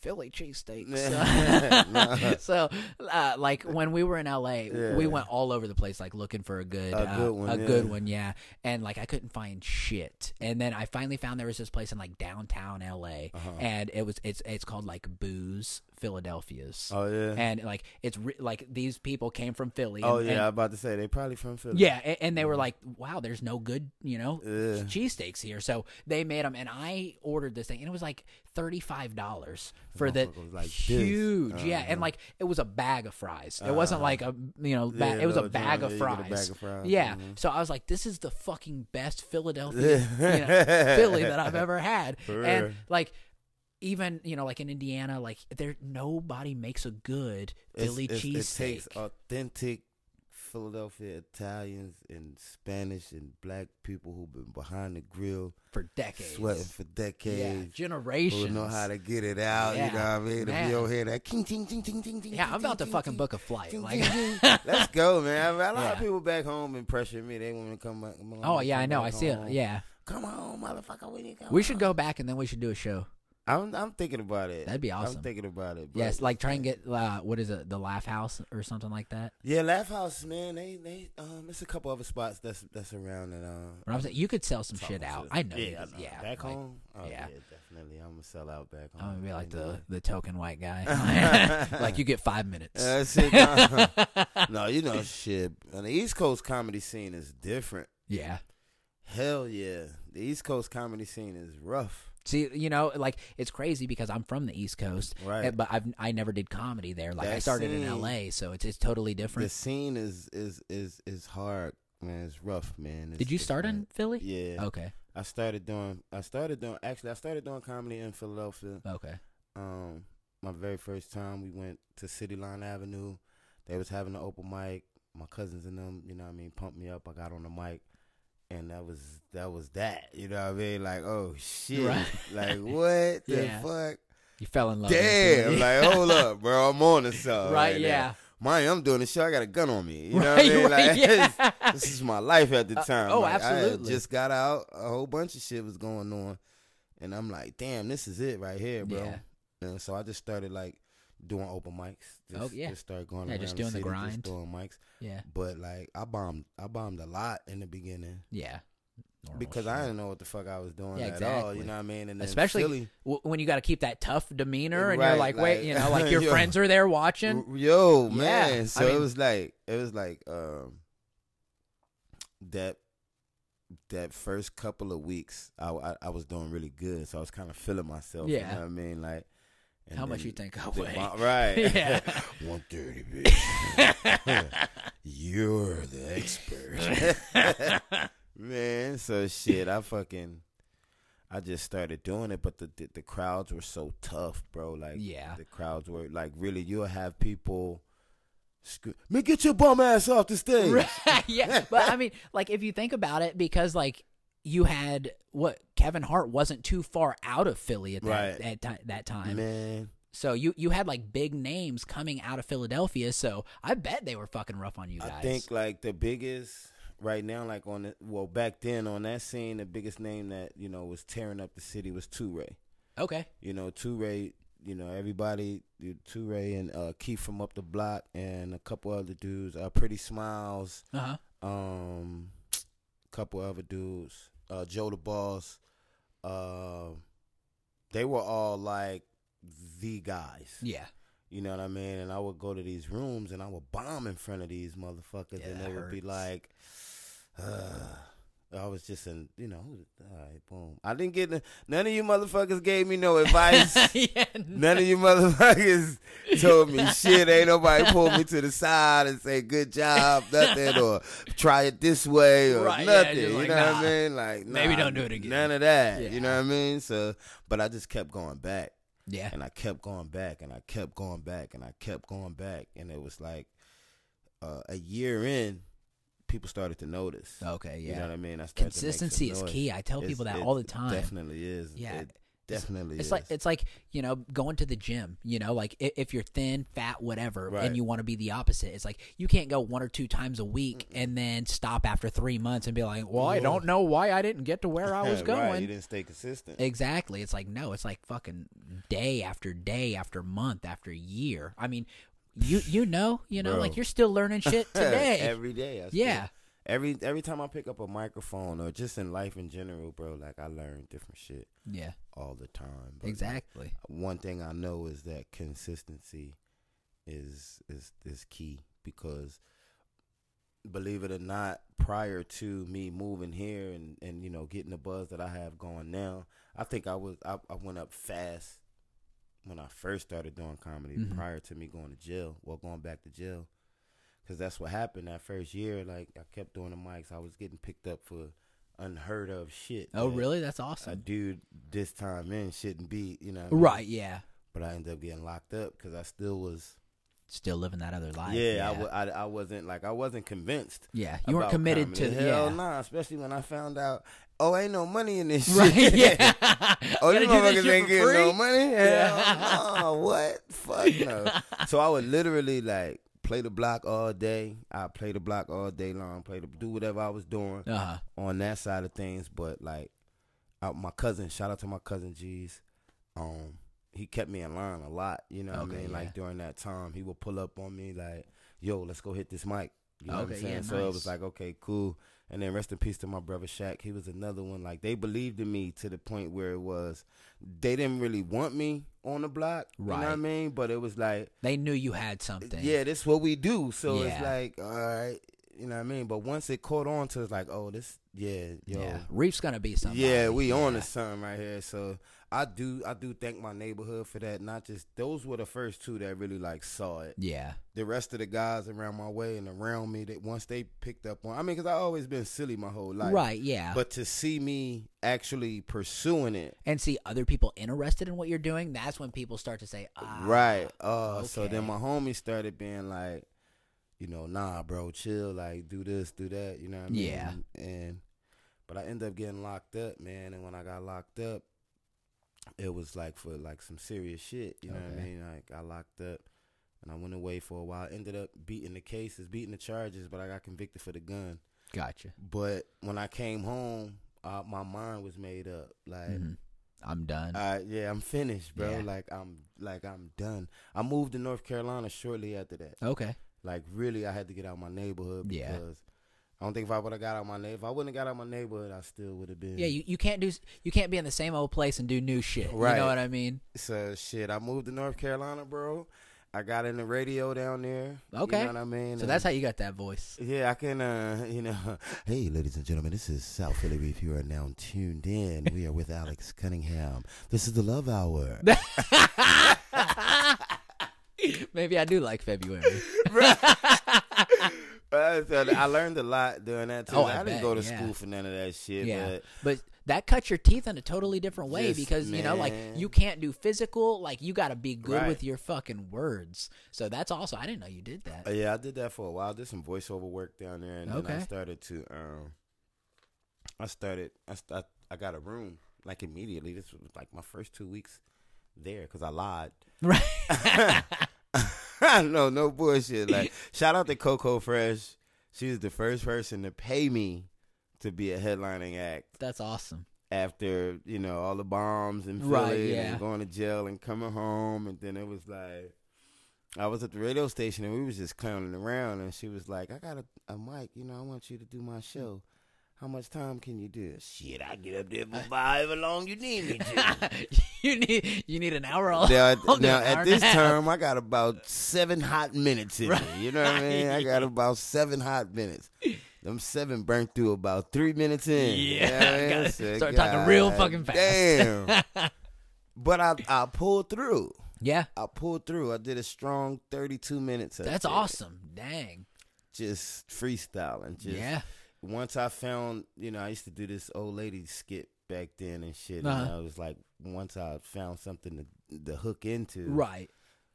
Philly cheesesteaks. No. so, uh, like when we were in LA, Yeah. we went all over the place, like looking for a good, A uh, good one, a yeah. good one, yeah. And like I couldn't find shit. And then I finally found there was this place in like downtown LA, Uh-huh. and it was it's it's called like Boo's Philadelphia's. Oh yeah. And like it's re- like these people came from Philly. oh and- yeah. and- I'm about to say they probably from Philly. yeah, a- and they were like, "Wow, there's no good, you know, Yeah. cheesesteaks here." So they made them, and I ordered this thing, and it was like thirty five dollars for the like huge, yeah, and Uh-huh. like it was a bag of fries. It wasn't like a you know, ba- Yeah, it was a bag of yeah, you get a fries. bag of fries, Yeah, mhm. so I was like, "This is the fucking best Philadelphia you know, Philly that I've ever had," For and real. like. Even you know, like in Indiana, like there nobody makes a good Philly cheesesteak. It takes authentic Philadelphia Italians and Spanish and black people who've been behind the grill, for decades. sweating for decades, yeah, generations. Who know how to get it out? Yeah, You know what I mean? To be over here, that king, ting, ting, ting, ting, ting. Yeah, ting, I'm about to ting, fucking ting, book a flight. ting, Like, ting, ting. let's go, man. A lot Yeah. of people back home been pressuring me. They want to come back. oh yeah, I know. I see it. Yeah, Come on, motherfucker. We to we should go back and then we should do a show. I'm, I'm thinking about it. That'd be awesome. I'm thinking about it. but- Yes, like try and get uh, what is it, the Laugh House or something like that. Yeah, Laugh House, man. They, they, um, it's a couple other spots that's that's around and um. But I'm saying you could sell some shit out. I know. Yeah, I know. yeah. Back like, home. Oh, yeah. yeah. definitely. I'm gonna sell out back home. I'm gonna be like the the token white guy. like you get five minutes. Uh, shit, no. no, you know shit. And the East Coast comedy scene is different. yeah. Hell yeah, the East Coast comedy scene is rough. See, you know, like it's crazy because I'm from the East Coast, Right. eh, But I've I never did comedy there. Like I That started in L.A., so it's it's totally different. The scene is is is is hard, man. It's rough, man. It's, Did you start in Philly? Yeah. Okay. I started doing. I started doing. Actually, I started doing comedy in Philadelphia. Okay. Um, my very first time we went to City Line Avenue. They was having an open mic. My cousins and them, you know what I mean, pumped me up. I got on the mic and that was that was that. You know what I mean? Like, oh shit. Right. Like what the Yeah. fuck? You fell in love. Damn. Like, hold up, bro. I'm on to something. right? now. Yeah. Mind you, I'm doing this shit. I got a gun on me. You know Right, what I mean? right, Like, yeah. this is my life at the Uh, time. oh, Like, I absolutely. just got out. A whole bunch of shit was going on, and I'm like, damn, this is it right here, bro. Yeah. And so I just started like doing open mics. Just, Oh, yeah. Just started going Yeah, just the doing the city, grind. just doing mics. Yeah. But like, I bombed. I bombed a lot in the beginning Yeah. Normal because I didn't know what the fuck I was doing Yeah, at all. You know what I mean? And then Especially Philly, w- when you got to keep that tough demeanor and you're Right, like, wait, you know, like your Yo. friends are there watching. Yo, Yeah, man. I So mean- it was like it was like um that that first couple of weeks I, I, I was doing really good. So I was kind of feeling myself. You Yeah. know what I mean? Like and How much you think I weigh? right. Yeah. 130, bitch. You're the expert. Man, so shit, I fucking I just started doing it, but the, the the crowds were so tough, bro. Like Yeah. the crowds were like really you'll have people scream, Man, get your bum ass off the stage. Right, yeah, but I mean, like if you think about it, because like you had what Kevin Hart wasn't too far out of Philly at that Right. at ti- that time, Man. so you you had like big names coming out of Philadelphia. So I bet they were fucking rough on you guys. I think like the biggest right now, like on the well back then on that scene, the biggest name that you know was tearing up the city was Toure. okay, You know, Toure. You know, everybody, Toure and uh, Keith from up the block, and a couple other dudes. Uh, Pretty Smiles, uh huh, um, couple other dudes. Uh, Joe the Boss. Uh, they were all like the guys. yeah, You know what I mean? And I would go to these rooms and I would bomb in front of these motherfuckers, Yeah, and they would be like, uh, I was just in, you know, all right, boom. I didn't get none of you motherfuckers gave me no advice. yeah, None of you motherfuckers told me shit. Ain't nobody pulled me to the side and say good job, nothing, or try it this way or Right, yeah, nothing. you like, know what. I mean? Like Maybe don't do it again. None of that. Yeah. You know what I mean? So, but I just kept going back yeah, and I kept going back and I kept going back and I kept going back and it was like uh, a year in, people started to notice. okay, You know yeah. what I mean? I started to make some Consistency is key. I tell It's- people that all the time. Definitely is. Yeah. It- definitely. It's is. like it's like you know going to the gym. You know, like i- if you're thin, fat, whatever, Right. and you want to be the opposite. It's like you can't go one or two times a week and then stop after three months and be like, "Well, I don't know why I didn't get to where I was Right, going." You didn't stay consistent. Exactly. It's like no, it's like fucking day after day after month after year. I mean, you you know, you know, Bro. like you're still learning shit today. every day. I still- Yeah. Every every time I pick up a microphone or just in life in general, bro, like I learn different shit yeah, all the time. But exactly. One thing I know is that consistency is is is key because believe it or not, prior to me moving here and and you know getting the buzz that I have going now, I think I was I, I went up fast when I first started doing comedy. Mhm. Prior to me going to jail, well, going back to jail, because that's what happened that first year. Like I kept doing the mics, I was getting picked up for unheard of shit. Oh, that really? That's awesome. A dude this time in shouldn't be, you know. what I mean? Right? Yeah. But I ended up getting locked up because I still was. Still living that other life. yeah, yeah. I, I, I wasn't like I wasn't convinced. Yeah, you weren't committed comedy. to hell yeah. nah. Especially when I found out, oh, ain't no money in this Right? shit. Yeah. oh, you motherfuckers ain't getting no free? money. Yeah. Hell no. What? Fuck no. so I would literally like play the block all day. I play the block all day long. Play the do whatever I was doing Uh huh. on that side of things. But like, uh, my cousin, shout out to my cousin G's. Um, he kept me in line a lot. You know what Okay, I mean? yeah. Like during that time, he would pull up on me like, "Yo, let's go hit this mic." You know what Okay, I'm saying? yeah, So it was like, okay, cool. And then rest in peace to my brother Shaq. He was another one. Like they believed in me to the point where it was, they didn't really want me on the block. You know what I mean? But it was like, They knew you had something. yeah, this is what we do. So it's like, all right, you know what I mean? But once it caught on to, it's like, oh, this, yeah, yo, Yeah. Reef's gonna be something. yeah, we on to something right here. So I do, I do thank my neighborhood for that. Not just those were the first two that really like saw it. Yeah. The rest of the guys around my way and around me, that once they picked up on, I mean, because I always been silly my whole life, Right. Yeah. But to see me actually pursuing it, and see other people interested in what you're doing. That's when people start to say, ah, right? Uh, so then my homies started being like, you know, nah, bro, chill, like do this, do that, you know what I mean? Yeah. And but I ended up getting locked up, man. And when I got locked up, it was like for like some serious shit, you know what I mean? Like I locked up. And I went away for a while. Ended up beating the cases, beating the charges, but I got convicted for the gun. Gotcha. But when I came home, uh, my mind was made up. Like, Mhm. I'm done. uh, yeah, I'm finished, bro. Yeah. Like I'm, like I'm done. I moved to North Carolina shortly after that. okay. Like really, I had to get out my neighborhood Yeah. because I don't think if I would have got out my neighborhood, if I wouldn't have got out my neighborhood, I still would have been. Yeah, you, you can't do you can't be in the same old place and do new shit. Right. You know what I mean? So shit, I moved to North Carolina, bro. I got in the radio down there. Okay. You know what I mean? So And- that's how you got that voice. Yeah, I can. uh You know, Hey, ladies and gentlemen, this is South Philly. If you are now tuned in, we are with Alex Cunningham. This is the Love Hour. Maybe I do like February. So I learned a lot during that too. Oh, I I, didn't bet, go to yeah. school for none of that shit. Yeah. But But that cuts your teeth in a totally different way Just, because you know, like you can't do physical. Like you got to be good Right. with your fucking words. So that's also I didn't know you did that. Uh, yeah, I did that for a while. I did some voiceover work down there, and then I started to. Um, I started. I, st- I got a room like immediately. This was like my first two weeks there because I lied. Right. no, no bullshit. Like shout out to Coco Fresh. She was the first person to pay me to be a headlining act That's awesome. after you know all the bombs and Philly Right, yeah. and going to jail and coming home, and then it was like. I was at the radio station and we was just clowning around, and she was like, "I got a, a mic, you know. I want you to do my show. How much time can you do?" Shit, I get up there for uh, however long you need me to. you need you need an hour. now, I'll now at this term, I got about seven hot minutes in Right. me. You know what I mean? I got about seven hot minutes. Them seven burnt through about three minutes in. You know I mean? start talking real fucking fast. Damn. but I I pulled through. Yeah, I pulled through. I did a strong 32 minutes. that's awesome. Dang. Just freestyling. Just yeah. Once I found, you know, I used to do this old lady skit back then and shit. Uh-huh. And I was like, once I found something to, to hook into, Right.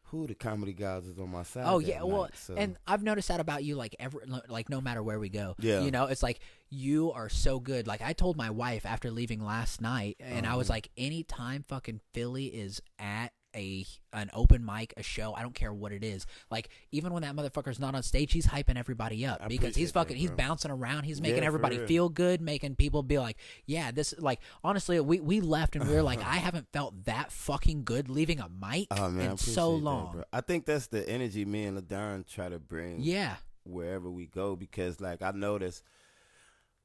who the comedy guys is on my side. Oh yeah, well, so. and I've noticed that about you. Like every, like no matter where we go, Yeah. you know, it's like you are so good. Like I told my wife after leaving last night, and I was Uh-huh. like, anytime fucking Philly is at a an open mic, a show, I don't care what it is. Like even when that motherfucker's not on stage, he's hyping everybody up I because he's appreciate that, fucking, he's bouncing around, he's making Yeah, everybody feel good, making people be like, yeah, this like honestly, we we left and we were like, I haven't felt that fucking good leaving a mic oh man, in so appreciate that, long. I think that's the energy me and Ladon try to bring. yeah, wherever we go because like I notice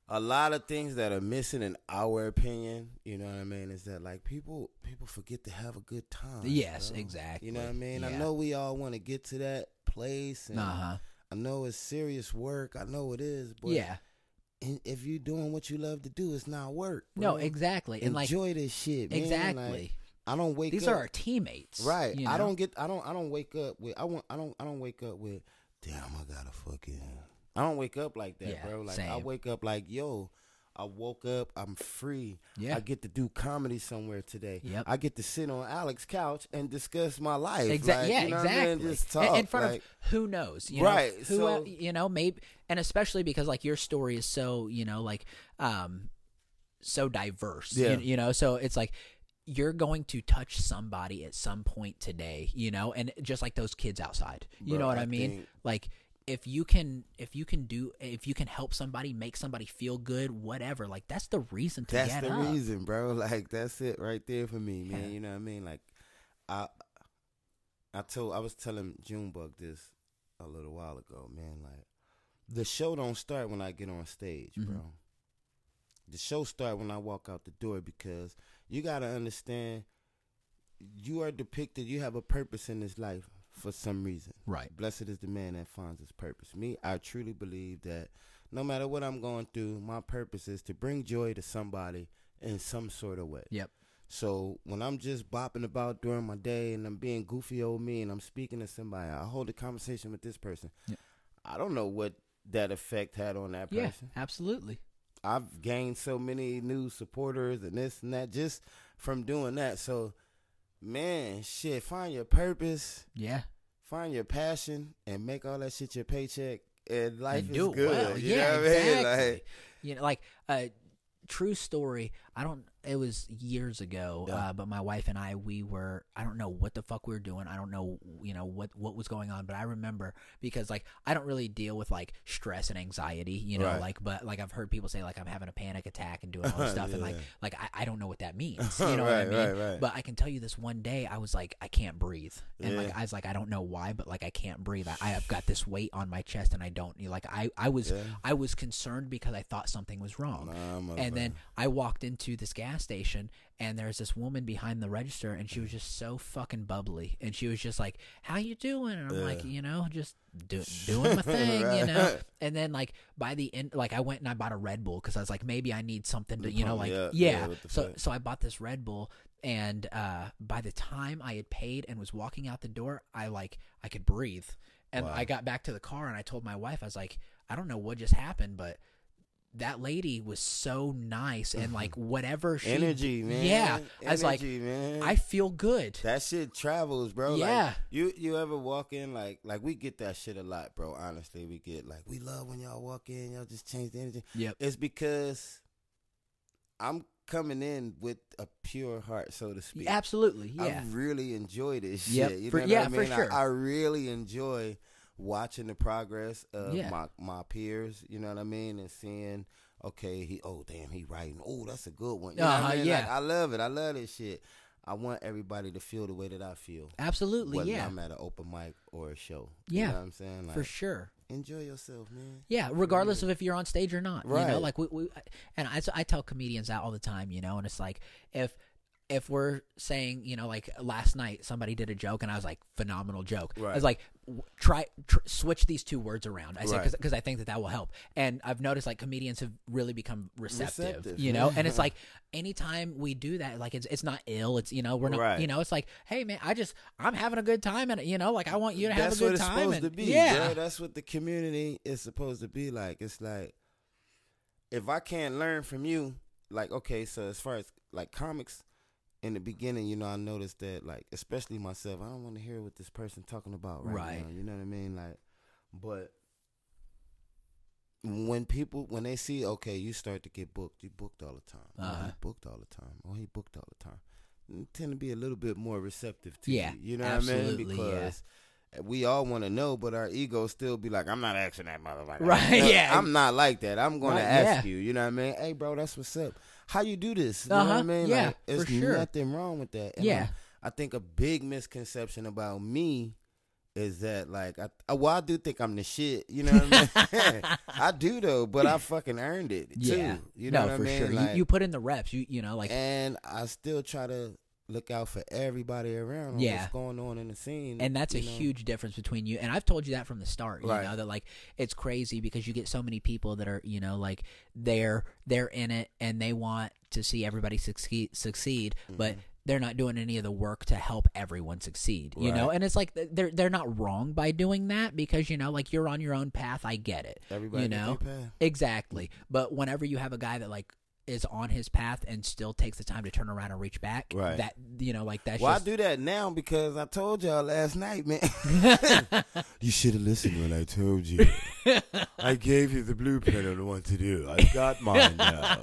a lot of things that are missing in our opinion, you know what I mean, is that like people people forget to have a good time. Yes, bro. exactly. You know what I mean? I know we all want to get to that place and uh huh, I know it's serious work. I know it is, but yeah. if you're doing what you love to do, it's not work. No, bro. exactly. And like Enjoy this shit, man. exactly. Like, I don't wake These up are our teammates. Right. you I don't get I don't I don't wake up with I want I don't I don't wake up with damn I gotta fucking I don't wake up like that, Yeah, bro. Like I wake up like, yo, I woke up, I'm free. Yeah. I get to do comedy somewhere today. Yep. I get to sit on Alex's couch and discuss my life. Exactly. Like, yeah, you know what I mean? exactly. Just In- talk in front like, of who knows, you Right, Know, who so- you know, maybe, and especially because like your story is so you know like um so diverse. Yeah. You, you know, so it's like you're going to touch somebody at some point today. You know, and just like those kids outside. You Bro, know what I, I mean? think- Like. If you can, if you can do, if you can help somebody, make somebody feel good, whatever, like that's the reason to That's get the up. reason, bro. Like that's it right there for me, man. Yeah. You know what I mean? Like I I told I was telling Junebug this a little while ago, man. Like the show don't start when I get on stage, Mhm. bro. The show start when I walk out the door because you gotta understand you are depicted, you have a purpose in this life for some reason. Right. Blessed is the man that finds his purpose. Me, I truly believe that no matter what I'm going through, my purpose is to bring joy to somebody in some sort of way. Yep. So when I'm just bopping about during my day and I'm being goofy old me and I'm speaking to somebody, I hold a conversation with this person. Yep. I don't know what that effect had on that Yeah, person. absolutely. I've gained so many new supporters and this and that just from doing that. So, man, shit, find your purpose Yeah. find your passion and make all that shit your paycheck and life and is good. well. You yeah, know what I mean? exactly. Like, you know, like a true story. I don't. It was years ago, Yeah. uh, but my wife and I, we were. I don't know what the fuck we were doing. I don't know, you know, what what was going on. But I remember because like I don't really deal with like stress and anxiety, you know, Right. like but like I've heard people say like I'm having a panic attack and doing all this stuff, and like like I, I don't know what that means. You know what I mean? right, right. But I can tell you this one day I was like I can't breathe, and like I was like I don't know why, but like I can't breathe. I, I have got this weight on my chest, and I don't You like I I was Yeah. I was concerned because I thought something was wrong. Nah, and then. I walked into this gas station and there's this woman behind the register and she was just so fucking bubbly and she was just like, "How you doing?" And I'm like, "You know, just do, doing my thing, you know." And then like by the end like I went and I bought a Red Bull cuz I was like, maybe I need something to, you know, like yeah. Yeah, so fuck? so I bought this Red Bull and uh by the time I had paid and was walking out the door, I like I could breathe. And Wow. I got back to the car and I told my wife I was like, I don't know what just happened, but that lady was so nice and like whatever she energy, man. Yeah, I was like, man. I feel good. that shit travels, bro. Yeah. Like, you you ever walk in like like we get that shit a lot, bro. Honestly, we get like we love when y'all walk in, y'all just change the energy. Yep. It's because I'm coming in with a pure heart, so to speak. Absolutely. Yeah. I really enjoy this Yep, shit. You for- know yeah, I for mean? I- sure. I, really enjoy watching the progress of Yeah. my my peers. You know what I mean? And seeing, okay, he oh damn, he writing. Oh, that's a good one. You know what Uh-huh, I mean? yeah. Like, I love it. I love this shit. I want everybody to feel the way that I feel. Absolutely. Whether Yeah. I'm at an open mic or a show. Yeah, You know what I'm saying? Like, For sure. enjoy yourself, man. Yeah, regardless of if you're on stage or not, you know, Right. like we, we and I, I tell comedians that all the time, you know, and it's like if if we're saying, you know, like last night somebody did a joke and I was like phenomenal joke. I was like w- try tr- switch these two words around. I said Right. because I think that that will help. And I've noticed like comedians have really become receptive, Receptive, you know, yeah. and it's like anytime we do that, like it's it's not ill. It's you know we're not Right. you know it's like hey man, I just I'm having a good time and you know like I want you to have That's a good what it's time. supposed and, to be, yeah, bro. That's what the community is supposed to be like. It's like if I can't learn from you, like okay, so as far as like comics in the beginning, you know, I noticed that like, especially myself, I don't want to hear what this person talking about right, Right. now. You know what I mean? Like, but when people when they see okay, you start to get booked, you booked all the time. Oh, Uh-huh. he booked all the time. Oh, he booked all the time. You tend to be a little bit more receptive to Yeah, you. You know what I mean? yeah. Because we all want to know, but our ego still be like, I'm not asking that motherfucker. Right, No, yeah. I'm not like that. I'm going Right, to ask yeah. you. You know what I mean? Hey, bro, that's what's up. How you do this? You know what Uh-huh, I mean? yeah, like, there's for sure. nothing wrong with that. And Yeah. I, I think a big misconception about me is that like I well I do think I'm the shit. You know what I mean? I do though, but I fucking earned it too. Yeah. You know no, what for I mean? sure. Like, you, you put in the reps. You you know like and I still try to look out for everybody around Yeah. what's going on in the scene. and that's a know? huge difference between you and I've told you that from the start. You Right. know that like it's crazy because you get so many people that are you know like they're they're in it and they want to see everybody succeed succeed, but Mm-hmm. they're not doing any of the work to help everyone succeed. You know, and it's like they're they're not wrong by doing that because you know like you're on your own path. I get it. Everybody you know path. exactly. But whenever you have a guy that like is on his path and still takes the time to turn around and reach back, Right. That you know like that's Well, just I do that now because I told y'all last night, man. You should have listened when I told you. I gave you the blueprint on what to do. I've got mine now.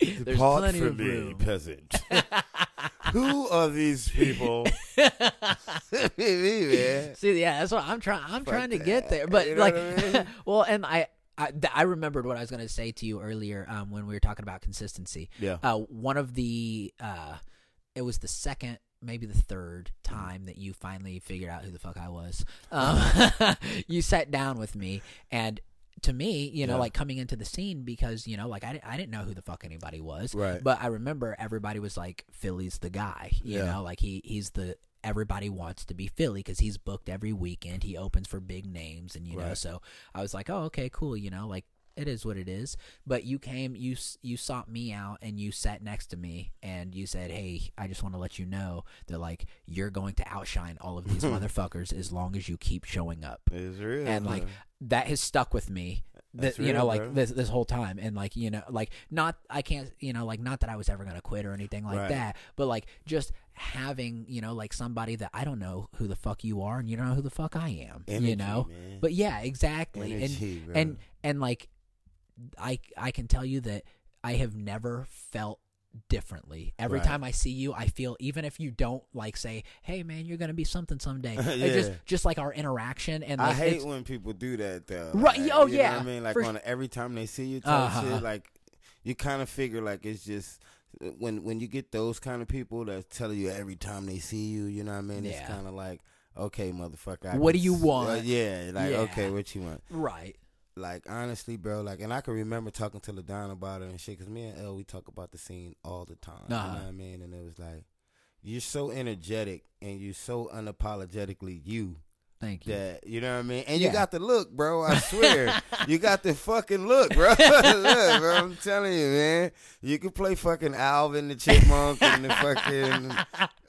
There's Depart from of me, room. peasant. Who are these people? me, man. See, yeah, that's what I'm trying. I'm Fuck trying to get there, but You know like, I mean? well, and I, I, th- I remembered what I was going to say to you earlier um, when we were talking about consistency. Yeah. Uh, one of the, uh, it was the second, maybe the third time that you finally figured out who the fuck I was. Um, you sat down with me and. To me, you know, Yeah. like coming into the scene because you know, like I, I didn't know who the fuck anybody was, Right. But I remember everybody was like, "Philly's the guy," you Yeah. know, like he he's the everybody wants to be Philly because he's booked every weekend. He opens for big names, and you know, so I was like, oh, okay, cool. You know, like it is what it is. But you came, you you sought me out, and you sat next to me, and you said, hey, I just want to let you know that like you're going to outshine all of these motherfuckers as long as you keep showing up It's real. and like that has stuck with me that That's you know real, like bro. this this whole time and like you know like not i can't you know like not that i was ever gonna quit or anything like Right. that but like just having you know like somebody that i don't know who the fuck you are and you don't know who the fuck i am you know man. but yeah exactly Energy, and bro. and and like i i can tell you that i have never felt differently every Right. time i see you i feel even if you don't like say hey man you're gonna be something someday Yeah. Just just like our interaction and I hate when people do that though. Right, Like, oh, you know yeah, what I mean, like for on every time they see you, Uh-huh. shit, like you kind of figure like it's just when when you get those kind of people that tell you every time they see you, you know what I mean? It's kind of like, okay, motherfucker. I What do you want? uh, yeah, like Yeah. okay, what you want? right Like honestly, bro, like, and I can remember talking to Ladon about it and shit, cause me and El we talk about the scene all the time. You Uh-huh. know what I mean? And it was like, you're so energetic and you're so unapologetically you thank you that you know what I mean. And Yeah. you got the look, bro. I swear, you got the fucking look, bro. look, bro. I'm telling you, man. You could play fucking Alvin the Chipmunk and the fucking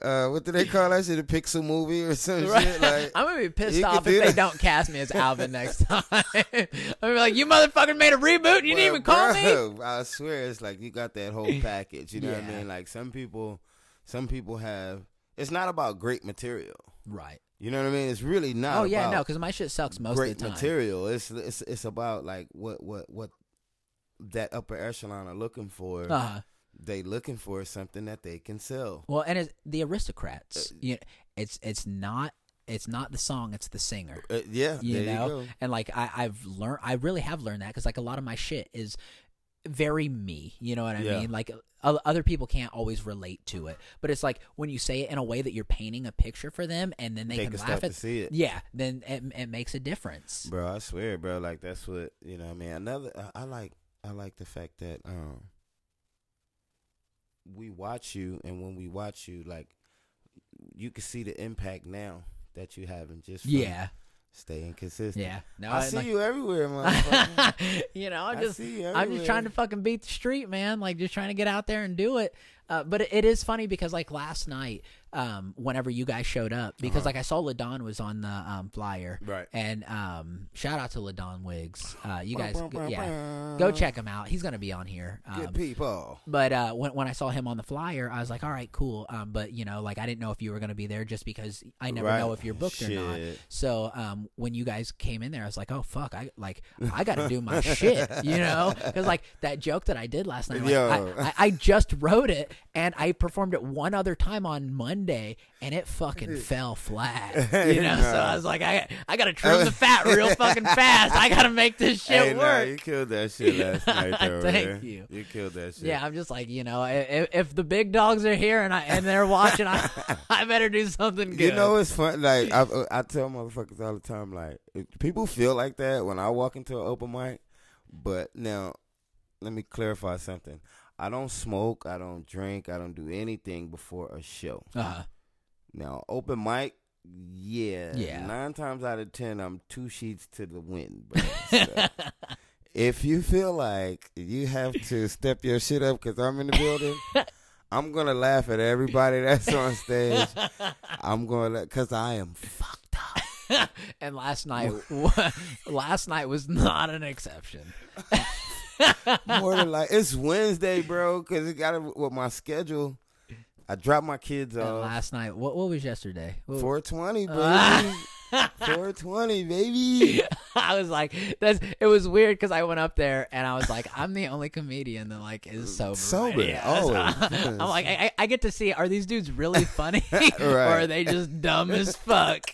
uh, what do they call that shit? A Pixel movie or some shit like. I'm gonna be pissed off if do they that. don't cast me as Alvin next time. I'm gonna be like, you motherfucker made a reboot and you didn't even call me. I swear, it's like you got that whole package. You know what I mean? Like some people, some people have. It's not about great material. Right. You know what I mean? It's really not. Oh yeah, no, because my shit sucks most great of the time. material. It's it's it's about like what what what that upper echelon are looking for. Uh-huh. They looking for something that they can sell. Well, and it's the aristocrats. Uh, you it's it's not it's not the song, it's the singer. Uh, yeah, you there know you go. and like I, i've learned i really have learned that because like a lot of my shit is very me you know what i Yeah. mean like other people can't always relate to it but it's like when you say it in a way that you're painting a picture for them and then they, They can, laugh at to see it. yeah then it, it makes a difference Bro, I swear, bro. Like that's what you know. what I mean, another. I, I like. I like the fact that um, we watch you, and when we watch you, like you can see the impact now that you having just from yeah staying consistent. yeah no I see like- you everywhere, motherfucker. you know, I'm I just see you I'm just trying to fucking beat the street, man. Like just trying to get out there and do it. Uh, but it, it is funny because like last night, um, whenever you guys showed up because like I saw Ladon was on the um, flyer, Uh-huh. Right. And um, shout out to Ladon Wiggs. Uh, you guys, bum, yeah, go check him out. He's gonna be on here. Good Um, people. but uh, when when I saw him on the flyer, I was like, all right, cool. Um, but you know, like I didn't know if you were gonna be there just because I never Right. know if you're booked or not. So um, when you guys came in there, I was like, oh fuck, I like I got to do my shit, you know, because like that joke that I did last night, like, I, I, I just wrote it and I performed it one other time on Monday and it fucking fell flat, you know. So I was like, I I got to trim the fat real fucking fast. I got to make this shit Hey, nah, work. you killed that shit last night, though. Thank man. you. You killed that shit. Yeah, I'm just like you know, if, if the big dogs are here and I and they're watching, I I better do something good. You know, it's fun. Like I, I tell motherfuckers all the time, like people feel like that when I walk into an open mic. But now, let me clarify something. I don't smoke. I don't drink. I don't do anything before a show. uh, Now, open mic, yeah, Yeah. Nine times out of ten, I'm two sheets to the wind. Bro. So, if you feel like you have to step your shit up because I'm in the building, I'm gonna laugh at everybody that's on stage. I'm gonna because I am fucked up. and last night, last night was not an exception. More than like it's Wednesday, bro. Because it got with my schedule. I dropped my kids And off. last night, what what was yesterday? 420, baby. 420, baby. I was like, that's. It was weird because I went up there and I was like, I'm the only comedian that like is sober. Sober, right? Yeah, so always, yes. I'm like, I, I get to see are these dudes really funny or are they just dumb as fuck?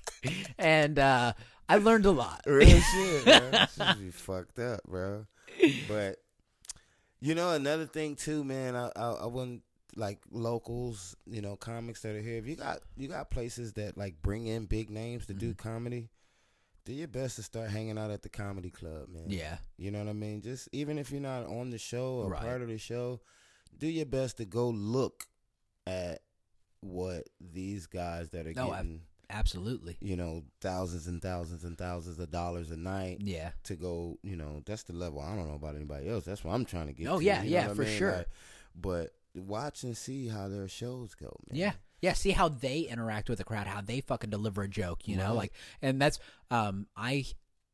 And uh, I learned a lot. Real shit, bro. Be fucked up, bro. But you know, another thing too, man. I I, I wouldn't like locals, you know, comics that are here. If you got you got places that like bring in big names to do Mm-hmm. comedy, do your best to start hanging out at the comedy club, man. Yeah, You know what I mean? Just even if you're not on the show or Right. part of the show, do your best to go look at what these guys that are No, getting, absolutely. you know, thousands and thousands and thousands of dollars a night Yeah, to go, you know, that's the level. I don't know about anybody else. That's what I'm trying to get. Oh, to, yeah, you know yeah, what I for mean? sure. Like, but watch and see how their shows go, man. yeah, yeah. See how they interact with the crowd, how they fucking deliver a joke, you know, Right. like, and that's um, I.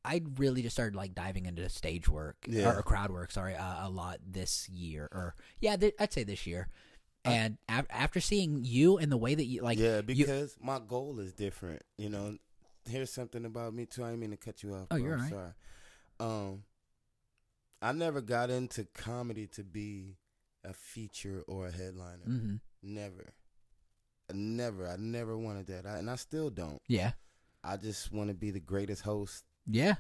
I really just started like diving into stage work Yeah. or, or crowd work, sorry, uh, a lot this year, or yeah, th- I'd say this year. And af- after seeing you and the way that you like, yeah, you- because my goal is different. You know, here's something about me too. I didn't mean to cut you off. Oh, bro. you're right. Sorry. Um, I never got into comedy to be a feature or a headliner. hmm Never. Never. I never wanted that, I, and I still don't. yeah, I just want to be the greatest host yeah,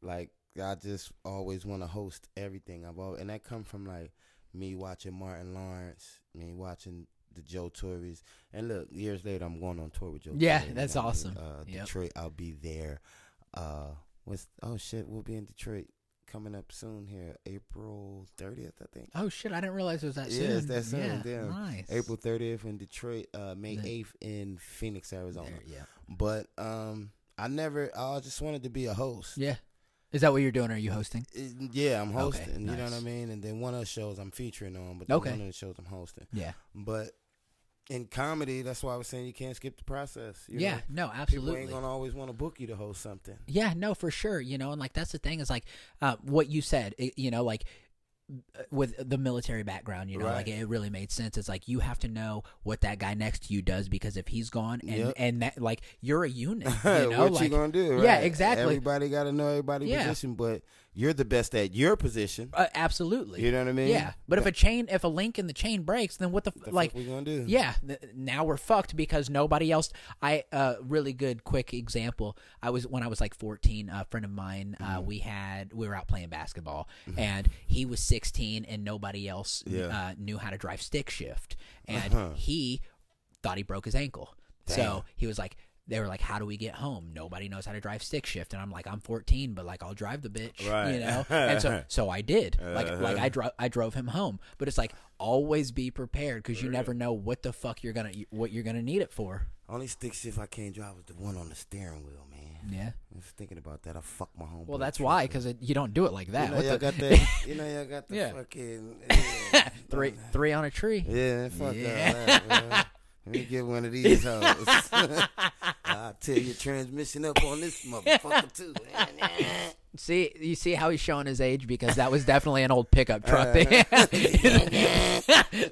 Like I just always want to host everything. I've always, and that come from like me watching Martin Lawrence, me watching the Joe Torrys, and look, years later I'm going on tour with Joe. Yeah, Torry, that's awesome. mean? Uh, Yep. Detroit, I'll be there. Uh, what's oh shit, we'll be in Detroit coming up soon here, April 30th, I think. Oh shit! I didn't realize it was that Yeah, soon. it's that soon, Yeah, damn. nice. April 30th in Detroit, uh, May Then- 8th in Phoenix, Arizona. There, yeah, But um, I never, I just wanted to be a host. yeah. Is that what you're doing? Are you hosting? Yeah, I'm Okay, hosting. You know what I mean? And then one of the shows I'm featuring on, but Okay. one of the shows I'm hosting. Yeah, But in comedy, that's why I was saying you can't skip the process. Yeah. know? No, absolutely. People ain't gonna always want to book you to host something. Yeah, no, for sure. You know, and like that's the thing is like uh, what you said. It, you know, like uh, with the military background, you know, like it really made sense. It's like you have to know what that guy next to you does because if he's gone and Yep. and that like you're a unit, you know, what like you gonna do? Yeah, exactly. Everybody got to know everybody's Yeah. position, but you're the best at your position. uh, absolutely. You know what I mean? Yeah, but if a chain, if a link in the chain breaks, then what the, f the like? we gonna do? Yeah, th- now we're fucked because nobody else. I uh really good quick example. I was when I was like 14. A friend of mine, uh, Mm-hmm. we had we were out playing basketball, and he was 16, and nobody else Yeah. uh, knew how to drive stick shift, and Uh-huh. he thought he broke his ankle. Damn. So he was like. They were like, "How do we get home? Nobody knows how to drive stick shift." And I'm like, "I'm 14, but like I'll drive the bitch, Right. you know." And so, so I did. Like, like Uh-huh. I drove, I drove him home. But it's like always be prepared because you never know what the fuck you're gonna, what you're gonna need it for. Only stick shift I can't drive was the one on the steering wheel, man. Yeah. I was thinking about that. I fucked my home. Well, that's why because you don't do it like that. You know, y'all the- got that. You know, y'all got the Yeah. fucking yeah, three, three on a tree. Yeah, fuck Yeah. that, man. Let me get one of these hoes. I'll tear your transmission up on this motherfucker too. See, you see how he's showing his age because that was definitely an old pickup truck. had. that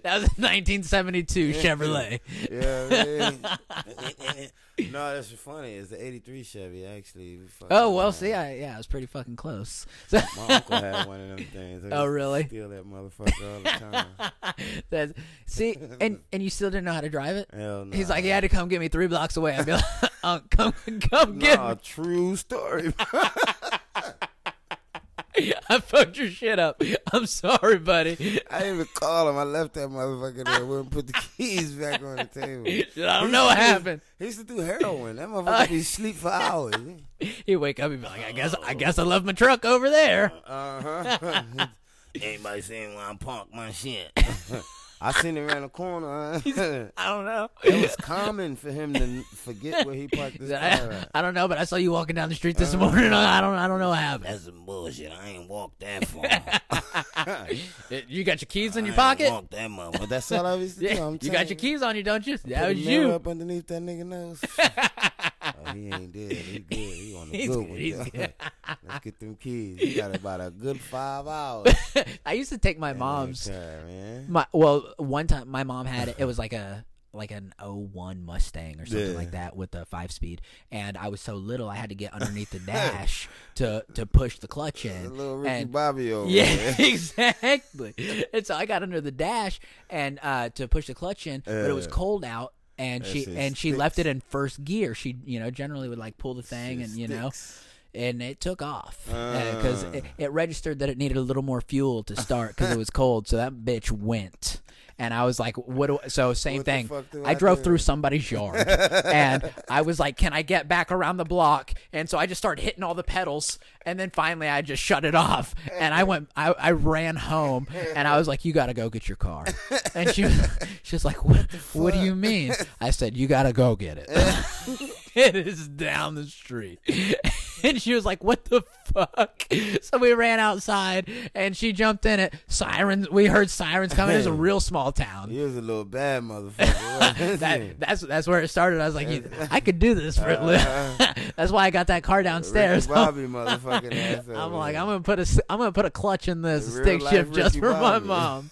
was a 1972 Chevrolet. Yeah. No, that's funny. It's the '83 Chevy actually. We Oh well, see, I, yeah, I was pretty fucking close. So, My uncle had one of them things. I Oh, really? Steal that motherfucker all the time. that's, see, and and you still didn't know how to drive it. Hell no. He's like, he had to come get me three blocks away. I'd be like, uh, come, come get Nah, me. true story. I fucked your shit up. I'm sorry, buddy. I didn't even call him. I left that motherfucker there. Wouldn't put the keys back on the table. I don't know what happened. He used to do heroin. That motherfucker be sleep for hours. He'd wake up and be like, I guess, I guess I left my truck over there. Uh huh. Anybody saying when I'm park my shit? I seen him around the corner. I don't know. it was common for him to forget where he parked his car I, at. I don't know, but I saw you walking down the street this uh-huh. morning. I don't, I don't know what happened. That's some bullshit. I ain't walked that far. You got your keys in your I pocket? Walked that much. But that's all I used to do. Yeah, I'm you got your keys on you, don't you? That Put was you. up underneath that nigga nose. Oh, he ain't dead. He good. He on the He's good one. good. Let's get them keys. He got about a good five hours. I used to take my mom's. Man. My well, one time my mom had it. It was like a like an 01 Mustang or something Yeah. like that with a five speed, and I was so little I had to get underneath the dash to to push the clutch A in. little Ricky and- Bobby over Yeah, exactly. and so I got under the dash and uh, to push the clutch in, but it was Uh, cold out. And she and she left it in first gear. She you know generally would like pull the thing and you know sticks. and it took off because Ah. it, it registered that it needed a little more fuel to start because it was cold. So that bitch went, and I was like, "What?" Do, so same What thing. I I drove do? through somebody's yard, and I was like, "Can I get back around the block?" And so I just started hitting all the pedals, and then finally I just shut it off, and I went, I, I ran home, and I was like, "You got to go get your car," and she was, she was like, "What? What do you mean?" I said, "You got to go get it." it is down the street. And she was like, "What the fuck?" So we ran outside, and she jumped in it. Sirens. We heard sirens coming. It was a real small town. He was a little bad motherfucker. That, that's that's where it started. I was like, I could do this for a uh, living. Uh, uh. that's why I got that car downstairs. Ricky Bobby motherfucking ass. I'm like. I'm gonna put a I'm gonna put a clutch in this stick shift just for my mom.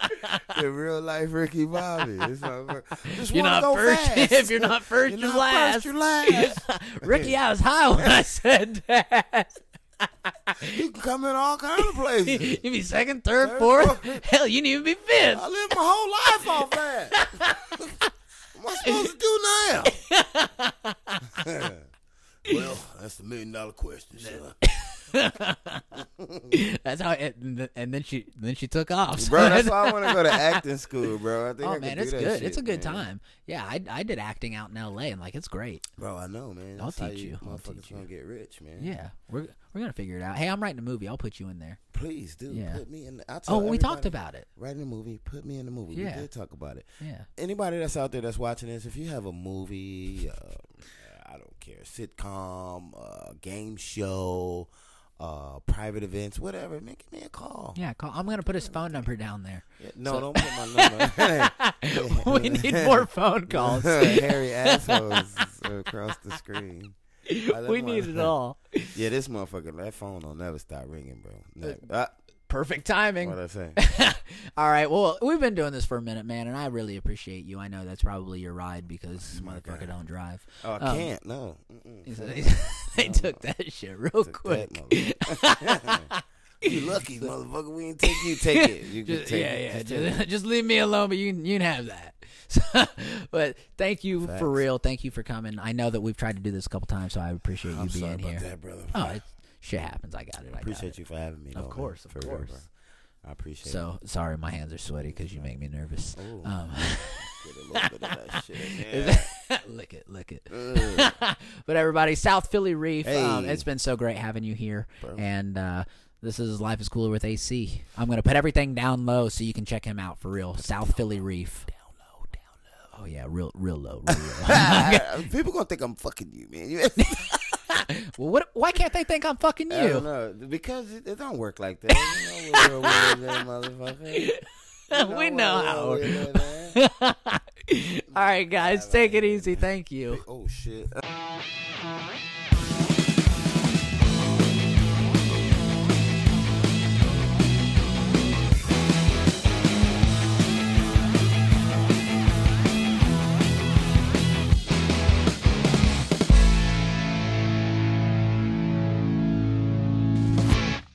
the real life Ricky Bobby. This motherfucker- Just You're not first. fast. if you're not 1st You're you're, not last. first, you're last. Ricky, I was high when I said that. you can come in all kinds of places. you be second, third, Third, fourth. fourth. Hell, you need to be fifth. I lived my whole life off that. what am I supposed to do now? well, that's the million dollar question, son. That's how. It, and th- and then she then she took off. So Bro, that's why I want to go to acting school, bro. I think oh could man, it's good. shit, it's a good man. time. Yeah, I I did acting out in L.A. and like it's great. Bro, I know, man. I'll That's teach you. I'll teach you. gonna get rich, man. Yeah, we're we're gonna figure it out. Hey, I'm writing a movie. I'll put you in there. Please do. Yeah. Put me in. The, I Oh, we talked about it. Writing a movie. Put me in the movie. Yeah. We did talk about it. Yeah. Anybody that's out there that's watching this, if you have a movie, uh, I don't care, sitcom, uh, game show, uh, private events, whatever, man, give me a call. Yeah, call, I'm gonna put his phone number down there. Yeah, no, don't put my number. we need more phone calls. Hairy assholes across the screen. We need it all. Yeah, this motherfucker, that phone don't never stop ringing, bro. Never. Ah, Perfect timing. what I say? All right. Well, we've been doing this for a minute, man, and I really appreciate you. I know that's probably your ride because this motherfucker don't drive. Oh, I Um, can't. No. They took that shit real quick. you lucky, motherfucker. We ain't take you. Take it. You can Just, take yeah, it. yeah. Just Just, it. just leave me alone, but you can you can have that. So, but thank you for real. Thank you for coming. I know that we've tried to do this a couple times, so I appreciate you I'm being here. that, brother. Oh, shit happens. I got it. I appreciate got you for having me. Of though, course, man. of real, course. I appreciate it. So sorry, my hands are sweaty because you make me nervous. Ooh. Um, Get a little bit of that shit. Yeah. lick it, lick it. But everybody, South Philly Reef. Um, it's been so great having you here, Bro. and uh, this is Life is Cooler with AC. I'm gonna put everything down low so you can check him out for real. South Philly Reef. Down low, down low. Oh yeah, real, real low, real low. People gonna think I'm fucking you, man. You- well, what? Why can't they think I'm fucking I don't you? know because it, it don't work like that. You know what real is, motherfucker. You we know how. real is, man. All right, guys, take it easy. Thank you. Oh shit.